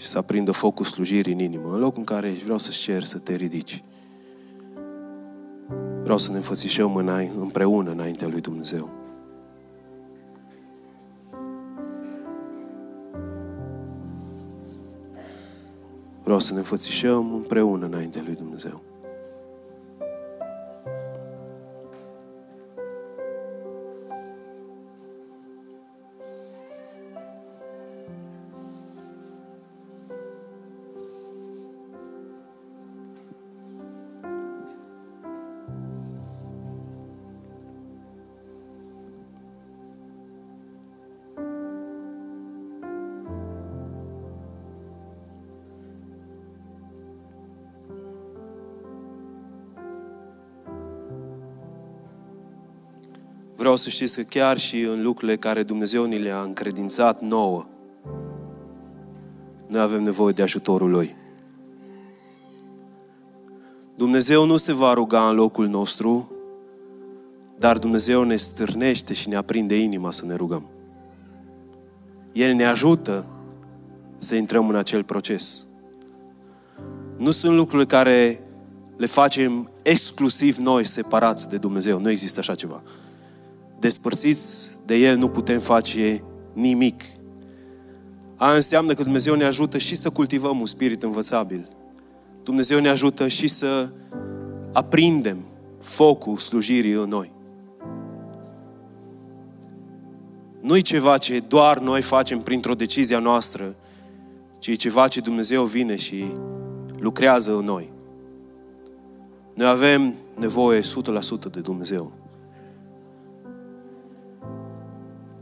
și să aprindă focul slujirii în inimă, în locul în care ești, vreau să-ți cer să te ridici. Vreau să ne înfățișăm împreună înaintea lui Dumnezeu. Vreau să ne înfățișăm împreună înaintea lui Dumnezeu. Vreau să știți că chiar și în lucrurile care Dumnezeu ni le-a încredințat nouă, noi avem nevoie de ajutorul Lui. Dumnezeu nu se va ruga în locul nostru, dar Dumnezeu ne stârnește și ne aprinde inima să ne rugăm. El ne ajută să intrăm în acel proces. Nu sunt lucruri care le facem exclusiv noi, separați de Dumnezeu. Nu există așa ceva. Despărțiți de El nu putem face nimic. A înseamnă că Dumnezeu ne ajută și să cultivăm un spirit învățabil. Dumnezeu ne ajută și să aprindem focul slujirii în noi. Nu-i ceva ce doar noi facem printr-o decizie noastră, ci e ceva ce Dumnezeu vine și lucrează în noi. Noi avem nevoie 100% de Dumnezeu.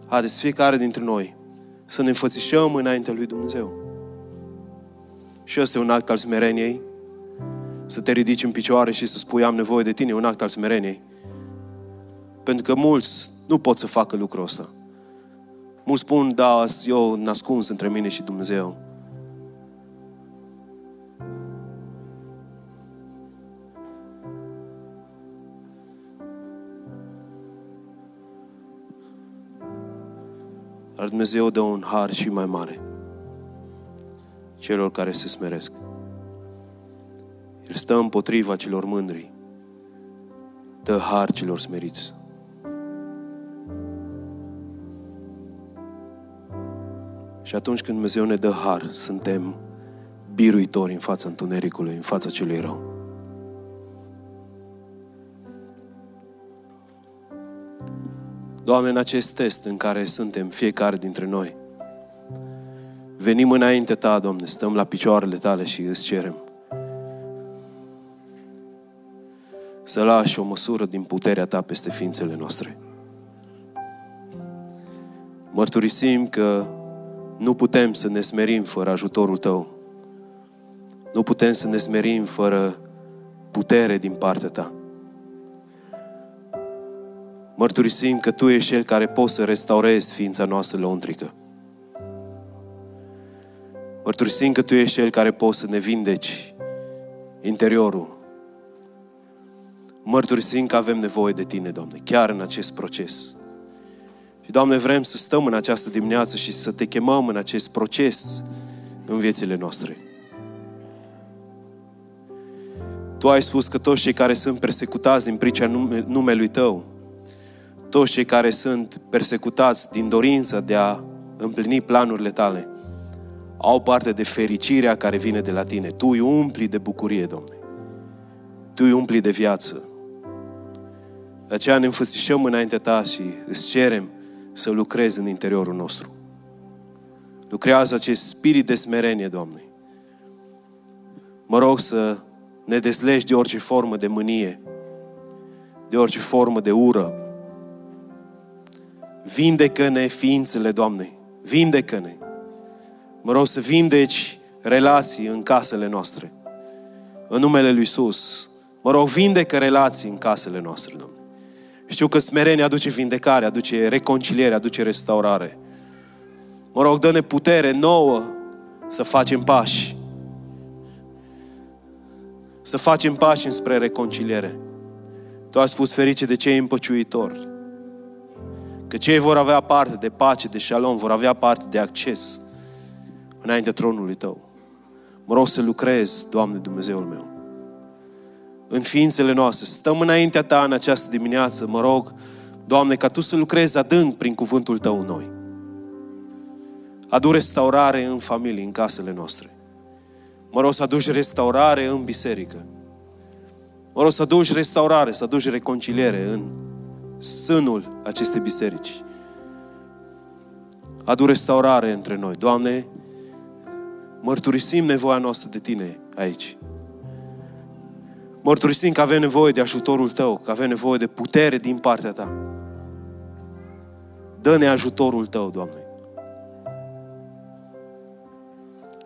Haideți, fiecare dintre noi, să ne înfățișăm înaintea lui Dumnezeu. Și ăsta e un act al smereniei. Să te ridici în picioare și să spui am nevoie de tine, e un act al smereniei. Pentru că mulți nu pot să facă lucrul ăsta. Mulți spun, da, eu nascuns între mine și Dumnezeu. Dar Dumnezeu dă un har și mai mare celor care se smeresc. El stă împotriva celor mândri. Dă har celor smeriți. Și atunci când Dumnezeu ne dă har, suntem biruitori în fața întunericului, în fața celui rău. Doamne, în acest test în care suntem fiecare dintre noi, venim înainte Ta, Doamne, stăm la picioarele Tale și îți cerem să lași o măsură din puterea Ta peste ființele noastre. Mărturisim că nu putem să ne smerim fără ajutorul Tău. Nu putem să ne smerim fără putere din partea Ta. Mărturisim că Tu ești Cel care poți să restaurezi ființa noastră lăuntrică. Mărturisim că Tu ești Cel care poți să ne vindeci interiorul. Mărturisim că avem nevoie de Tine, Doamne, chiar în acest proces. Și, Doamne, vrem să stăm în această dimineață și să Te chemăm în acest proces în viețile noastre. Tu ai spus că toți cei care sunt persecutați din pricina nume, numelui Tău, toți cei care sunt persecutați din dorința de a împlini planurile Tale, au parte de fericirea care vine de la Tine. Tu îi umpli de bucurie, Domne. Tu îi umpli de viață. De aceea ne înfățișăm înaintea Ta și îți cerem să lucrezi în interiorul nostru. Lucrează acest spirit de smerenie, Doamne. Mă rog să ne deslegi de orice formă de mânie, de orice formă de ură. Vindecă-ne ființele, Doamne. Vindecă-ne. Mă rog să vindeci relații în casele noastre. În numele Lui Iisus. Mă rog, vindecă relații în casele noastre, Doamne. Știu că smerenia aduce vindecare, aduce reconciliere, aduce restaurare. Mă rog, dă-ne putere nouă să facem pași. Să facem pași înspre reconciliere. Tu ai spus ferice de cei împăciuitori. Că cei vor avea parte de pace, de șalom, vor avea parte de acces înainte tronului Tău. Mă rog să lucrez, Doamne Dumnezeul meu în ființele noastre. Stăm înaintea Ta în această dimineață, mă rog, Doamne, ca Tu să lucrezi adânc prin cuvântul Tău în noi. Adu restaurare în familie, în casele noastre. Mă rog să aduci restaurare în biserică. Mă rog să aduci restaurare, să aduci reconciliere în sânul acestei biserici. Adu restaurare între noi. Doamne, mărturisim nevoia noastră de Tine aici. Mărturisim că avem nevoie de ajutorul Tău, că avem nevoie de putere din partea Ta. Dă-ne ajutorul Tău, Doamne.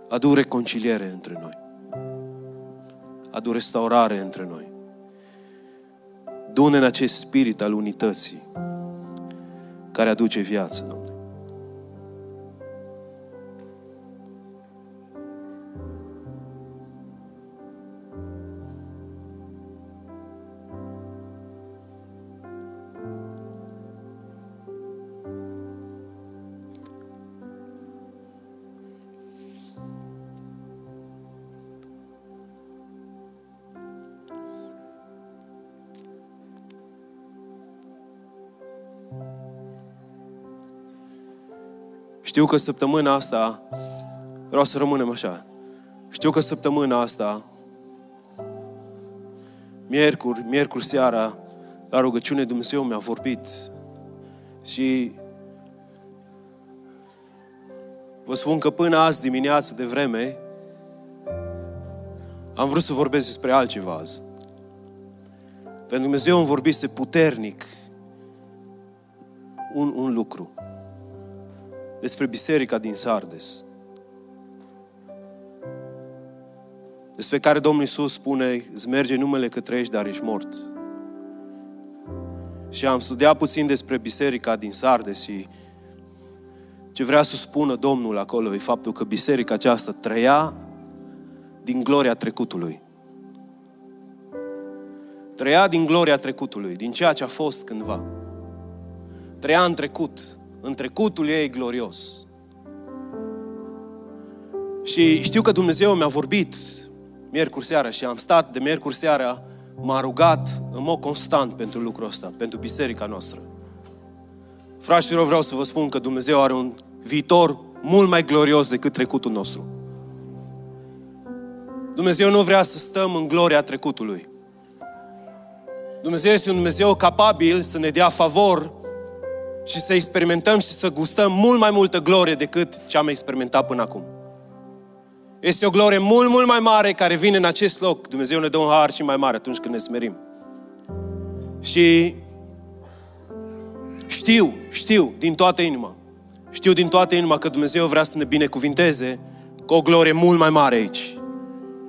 Adu reconciliere între noi. Adu restaurare între noi. Dune în acest spirit al unității care aduce viață, Doamne. Știu că săptămâna asta, vreau să rămânem așa, știu că săptămâna asta, miercuri, miercuri seara, la rugăciune Dumnezeu mi-a vorbit și vă spun că până azi dimineață de vreme am vrut să vorbesc despre altceva azi. Pentru Dumnezeu îmi vorbise puternic un, un lucru despre biserica din Sardes. Despre care Domnul Iisus spune, îți merge numele că trăiești, dar ești mort. Și am studiat puțin despre biserica din Sardes și ce vrea să spună Domnul acolo e faptul că biserica aceasta trăia din gloria trecutului. Trăia din gloria trecutului, din ceea ce a fost cândva. Trăia în trecut. În trecutul ei glorios. Și știu că Dumnezeu mi-a vorbit miercuri seara și am stat de miercuri seara, m-a rugat în mod constant pentru lucrul ăsta, pentru biserica noastră. Frașilor, vreau să vă spun că Dumnezeu are un viitor mult mai glorios decât trecutul nostru. Dumnezeu nu vrea să stăm în gloria trecutului. Dumnezeu este un Dumnezeu capabil să ne dea favor și să experimentăm și să gustăm mult mai multă glorie decât ce am experimentat până acum. Este o glorie mult, mult mai mare care vine în acest loc. Dumnezeu ne dă un har și mai mare atunci când ne smerim. Și știu, știu din toată inima, știu din toată inima că Dumnezeu vrea să ne binecuvinteze cu o glorie mult mai mare aici.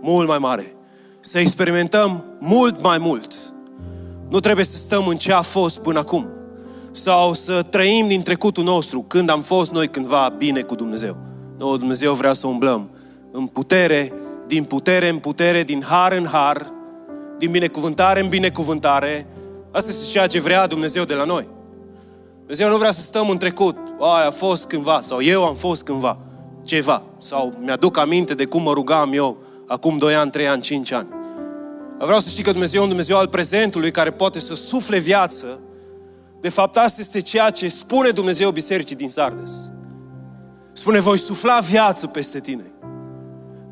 Mult mai mare. Să experimentăm mult mai mult. Nu trebuie să stăm în ce a fost până acum. Sau să trăim din trecutul nostru, când am fost noi cândva bine cu Dumnezeu. Nu, Dumnezeu vrea să umblăm în putere, din putere în putere, din har în har, din binecuvântare în binecuvântare. Asta este ceea ce vrea Dumnezeu de la noi. Dumnezeu nu vrea să stăm în trecut. Aia a fost cândva, sau eu am fost cândva. Ceva. Sau mi-aduc aminte de cum mă rugam eu acum 2 ani, 3 ani, 5 ani. Vreau să știi că Dumnezeu e un Dumnezeu al prezentului care poate să sufle viață. De fapt, asta este ceea ce spune Dumnezeu Bisericii din Sardes. Spune, voi sufla viață peste tine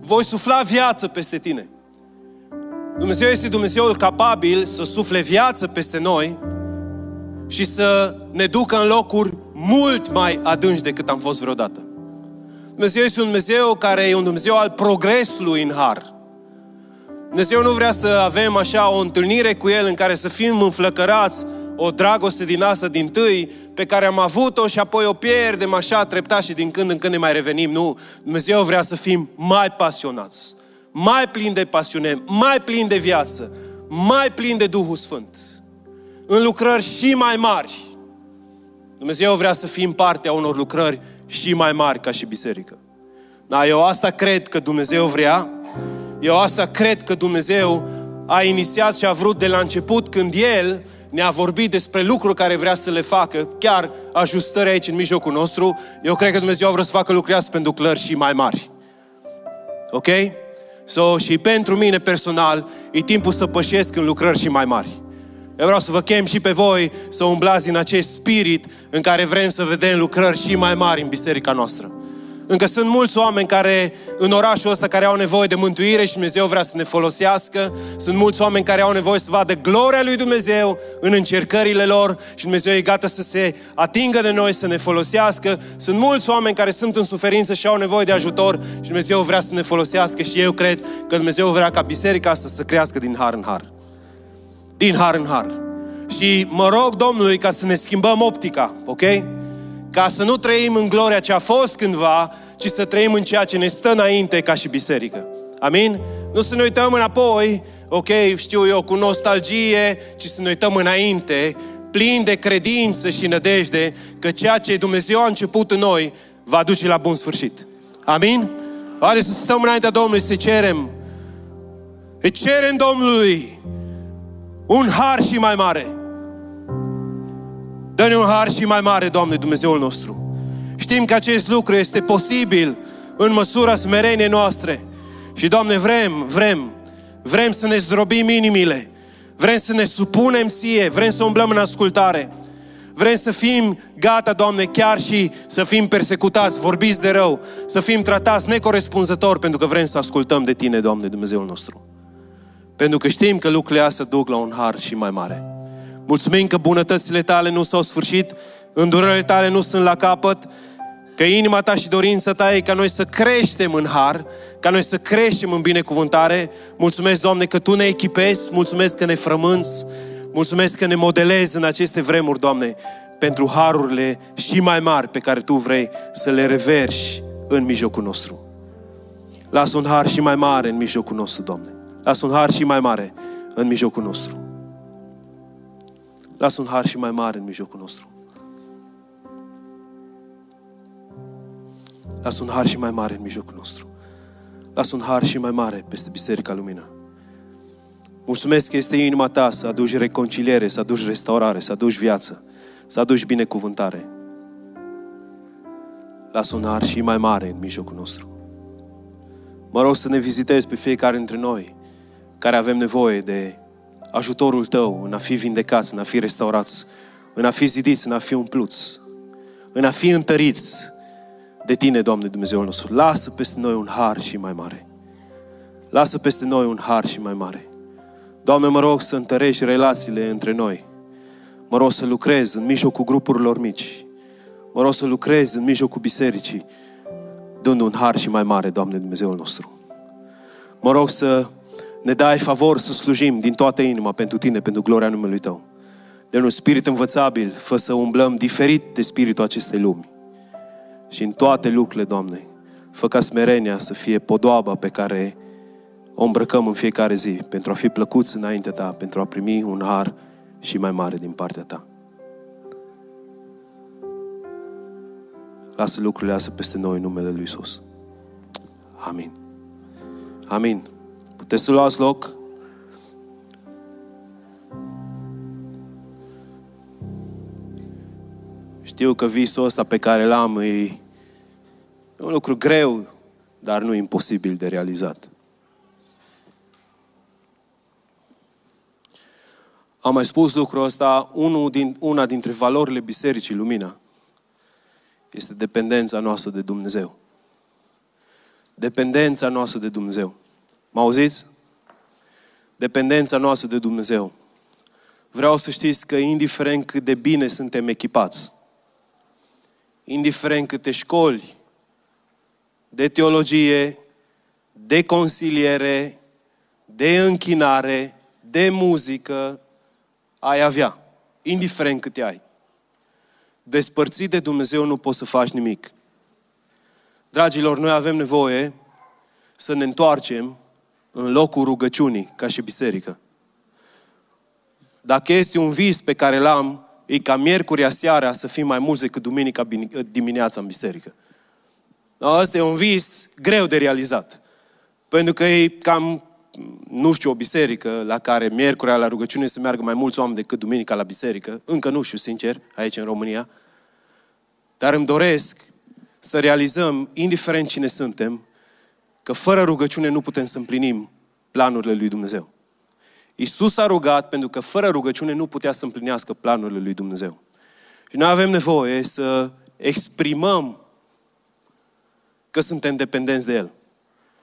voi sufla viață peste tine. Dumnezeu este Dumnezeul capabil să sufle viață peste noi și să ne ducă în locuri mult mai adânci decât am fost vreodată. Dumnezeu este un Dumnezeu care e un Dumnezeu al progresului în har. Dumnezeu nu vrea să avem așa o întâlnire cu El în care să fim înflăcărați o dragoste din asta din tâi pe care am avut-o și apoi o pierdem așa treptat și din când în când ne mai revenim. Nu, Dumnezeu vrea să fim mai pasionați, mai plini de pasiune, mai plini de viață, mai plini de Duhul Sfânt. În lucrări și mai mari. Dumnezeu vrea să fim partea unor lucrări și mai mari ca și biserică. Da, eu asta cred că Dumnezeu vrea. Eu asta cred că Dumnezeu a inițiat și a vrut de la început când El ne-a vorbit despre lucruri care vrea să le facă, chiar ajustări aici în mijlocul nostru, eu cred că Dumnezeu vrea să facă lucruri astea pentru lucrări și mai mari. Ok? So, și pentru mine personal, e timpul să pășesc în lucrări și mai mari. Eu vreau să vă chem și pe voi să umblați în acest spirit în care vrem să vedem lucrări și mai mari în biserica noastră. Încă sunt mulți oameni care, în orașul ăsta, care au nevoie de mântuire și Dumnezeu vrea să ne folosească. Sunt mulți oameni care au nevoie să vadă gloria lui Dumnezeu în încercările lor și Dumnezeu e gata să se atingă de noi, să ne folosească. Sunt mulți oameni care sunt în suferință și au nevoie de ajutor și Dumnezeu vrea să ne folosească și eu cred că Dumnezeu vrea ca biserica asta să crească din har în har. Din har în har. Și mă rog Domnului ca să ne schimbăm optica, ok? Ca să nu trăim în gloria ce a fost cândva, ci să trăim în ceea ce ne stă înainte ca și biserică. Amin? Nu să ne uităm înapoi, ok, știu eu, cu nostalgie, ci să ne uităm înainte, plin de credință și nădejde că ceea ce Dumnezeu a început în noi va duce la bun sfârșit. Amin? Haideți să stăm înaintea Domnului să cerem. Îi cerem Domnului un har și mai mare. Dă-ne un har și mai mare, Doamne, Dumnezeul nostru. Știm că acest lucru este posibil în măsura smereniei noastre. Și, Doamne, vrem, vrem, vrem să ne zdrobim inimile, vrem să ne supunem ție, vrem să umblăm în ascultare. Vrem să fim gata, Doamne, chiar și să fim persecutați, vorbiți de rău, să fim tratați necorespunzător, pentru că vrem să ascultăm de Tine, Doamne, Dumnezeul nostru. Pentru că știm că lucrurile astea duc la un har și mai mare. Mulțumim că bunătățile Tale nu s-au sfârșit, îndurările Tale nu sunt la capăt, că inima Ta și dorința Ta e ca noi să creștem în har, ca noi să creștem în binecuvântare. Mulțumesc, Doamne, că Tu ne echipezi, mulțumesc că ne frămânți, mulțumesc că ne modelezi în aceste vremuri, Doamne, pentru harurile și mai mari pe care Tu vrei să le reverși în mijlocul nostru. Lasă un har și mai mare în mijlocul nostru, Doamne. Lasă un har și mai mare în mijlocul nostru. Lasă un har și mai mare în mijlocul nostru. Lasă un har și mai mare în mijlocul nostru. Lasă un har și mai mare peste Biserica Lumina. Mulțumesc că este inima ta să aduci reconciliere, să aduci restaurare, să aduci viață, să aduci binecuvântare. Lasă un har și mai mare în mijlocul nostru. Mă rog să ne vizitezi pe fiecare dintre noi care avem nevoie de ajutorul Tău în a fi vindecați, în a fi restaurați, în a fi zidiți, în a fi umpluți, în a fi întăriți de Tine, Doamne Dumnezeul nostru. Lasă peste noi un har și mai mare. Lasă peste noi un har și mai mare. Doamne, mă rog să întărești relațiile între noi. Mă rog să lucrez în mijlocul grupurilor mici. Mă rog să lucrez în mijlocul bisericii, dând un har și mai mare, Doamne Dumnezeul nostru. Mă rog să ne dai favor să slujim din toată inima pentru Tine, pentru gloria numelui Tău. De un spirit învățabil, fă să umblăm diferit de spiritul acestei lumi. Și în toate lucrurile, Doamne, fă ca smerenia să fie podoaba pe care o îmbrăcăm în fiecare zi pentru a fi plăcuți înaintea Ta, pentru a primi un har și mai mare din partea Ta. Lasă lucrurile astea peste noi în numele Lui Isus. Amin. Amin. Puteți să luați loc? Știu că visul ăsta pe care l-am e, e un lucru greu, dar nu imposibil de realizat. Am mai spus lucrul ăsta, unul din, una dintre valorile Bisericii Lumina este dependența noastră de Dumnezeu. Dependența noastră de Dumnezeu. Mă auziți? Dependența noastră de Dumnezeu. Vreau să știți că indiferent cât de bine suntem echipați, indiferent câte școli de teologie, de consiliere, de închinare, de muzică ai avea, indiferent câte ai. Despărțit de Dumnezeu nu poți să faci nimic. Dragilor, noi avem nevoie să ne întoarcem în locul rugăciunii, ca și biserică. Dacă este un vis pe care l-am, e ca miercurea seara să fim mai mulți decât duminica dimineața în biserică. Asta e un vis greu de realizat. Pentru că e cam, nu știu, o biserică la care miercurea la rugăciune să meargă mai mulți oameni decât duminica la biserică. Încă nu știu, sincer, aici în România. Dar îmi doresc să realizăm, indiferent cine suntem, că fără rugăciune nu putem să împlinim planurile lui Dumnezeu. Isus a rugat pentru că fără rugăciune nu putea să împlinească planurile lui Dumnezeu. Și noi avem nevoie să exprimăm că suntem dependenți de El.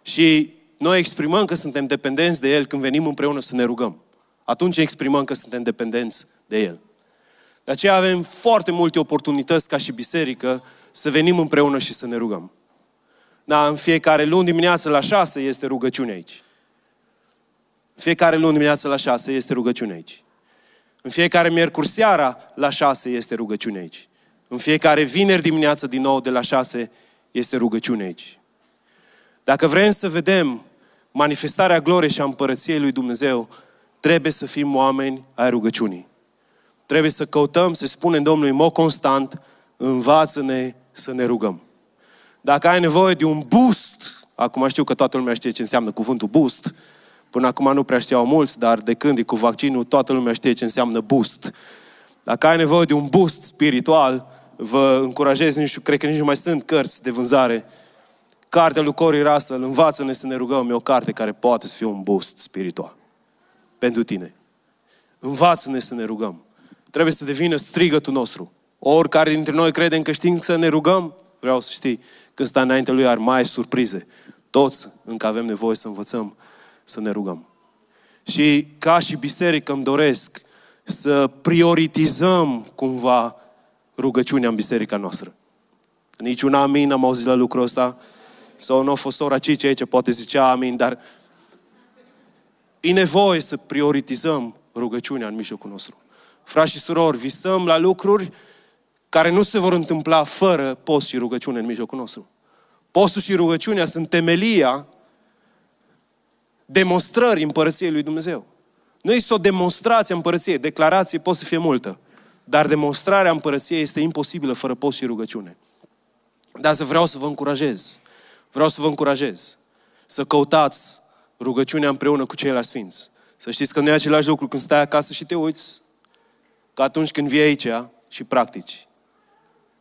Și noi exprimăm că suntem dependenți de El când venim împreună să ne rugăm. Atunci exprimăm că suntem dependenți de El. De aceea avem foarte multe oportunități ca și biserică să venim împreună și să ne rugăm. Da, în fiecare luni dimineață la șase este rugăciune aici. În fiecare luni dimineață la șase este rugăciune aici. În fiecare miercuri seara la șase este rugăciune aici. În fiecare vineri dimineață din nou de la șase este rugăciune aici. Dacă vrem să vedem manifestarea gloriei și a împărăției lui Dumnezeu, trebuie să fim oameni ai rugăciunii. Trebuie să căutăm, să spunem Domnului, în mod constant, învață-ne să ne rugăm. Dacă ai nevoie de un boost, acum știu că toată lumea știe ce înseamnă cuvântul boost, până acum nu prea știau mulți, dar de când e cu vaccinul, toată lumea știe ce înseamnă boost. Dacă ai nevoie de un boost spiritual, vă încurajez, nu știu, cred că nici nu mai sunt cărți de vânzare. Cartea lui Cory Russell, Învață-ne să ne rugăm, e o carte care poate să fie un boost spiritual. Pentru tine. Învață-ne să ne rugăm. trebuie să devină strigătul nostru. Oricare dintre noi credem că știm să ne rugăm, vreau să știi, când stai înainte lui ar mai surprize. Toți încă avem nevoie să învățăm să ne rugăm. Și ca și biserică îmi doresc să prioritizăm cumva rugăciunea în biserica noastră. Niciun amin am auzit la lucrul ăsta. Sau nu a fost sora Cici aici, poate zicea amin, dar e nevoie să prioritizăm rugăciunea în mijlocul nostru. Frați și surori, visăm la lucruri care nu se vor întâmpla fără post și rugăciune în mijlocul nostru. Postul și rugăciunea sunt temelia demonstrării împărăției lui Dumnezeu. Nu este o demonstrație a împărăției. Declarație poate să fie multă. Dar demonstrarea împărăției este imposibilă fără post și rugăciune. Dar să vreau să vă încurajez. Vreau să vă încurajez să căutați rugăciunea împreună cu ceilalți sfinți. Să știți că nu e același lucru când stai acasă și te uiți, ca atunci când vii aici și practici.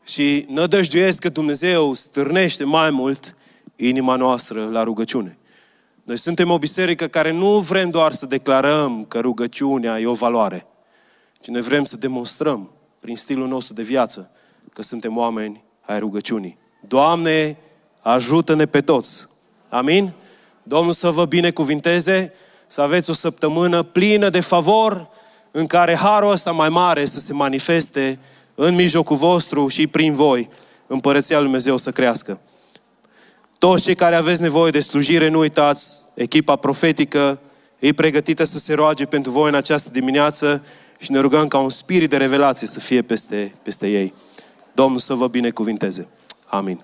Și nădăjduiesc că Dumnezeu stârnește mai mult inima noastră la rugăciune. Noi suntem o biserică care nu vrem doar să declarăm că rugăciunea e o valoare, ci noi vrem să demonstrăm prin stilul nostru de viață că suntem oameni ai rugăciunii. Doamne, ajută-ne pe toți! Amin? Domnul să vă binecuvinteze, să aveți o săptămână plină de favor, în care harul ăsta mai mare să se manifeste în mijlocul vostru și prin voi, împărăția Lui Dumnezeu să crească. Toți cei care aveți nevoie de slujire, nu uitați, echipa profetică e pregătită să se roage pentru voi în această dimineață și ne rugăm ca un spirit de revelație să fie peste, peste ei. Domnul să vă binecuvinteze. Amin.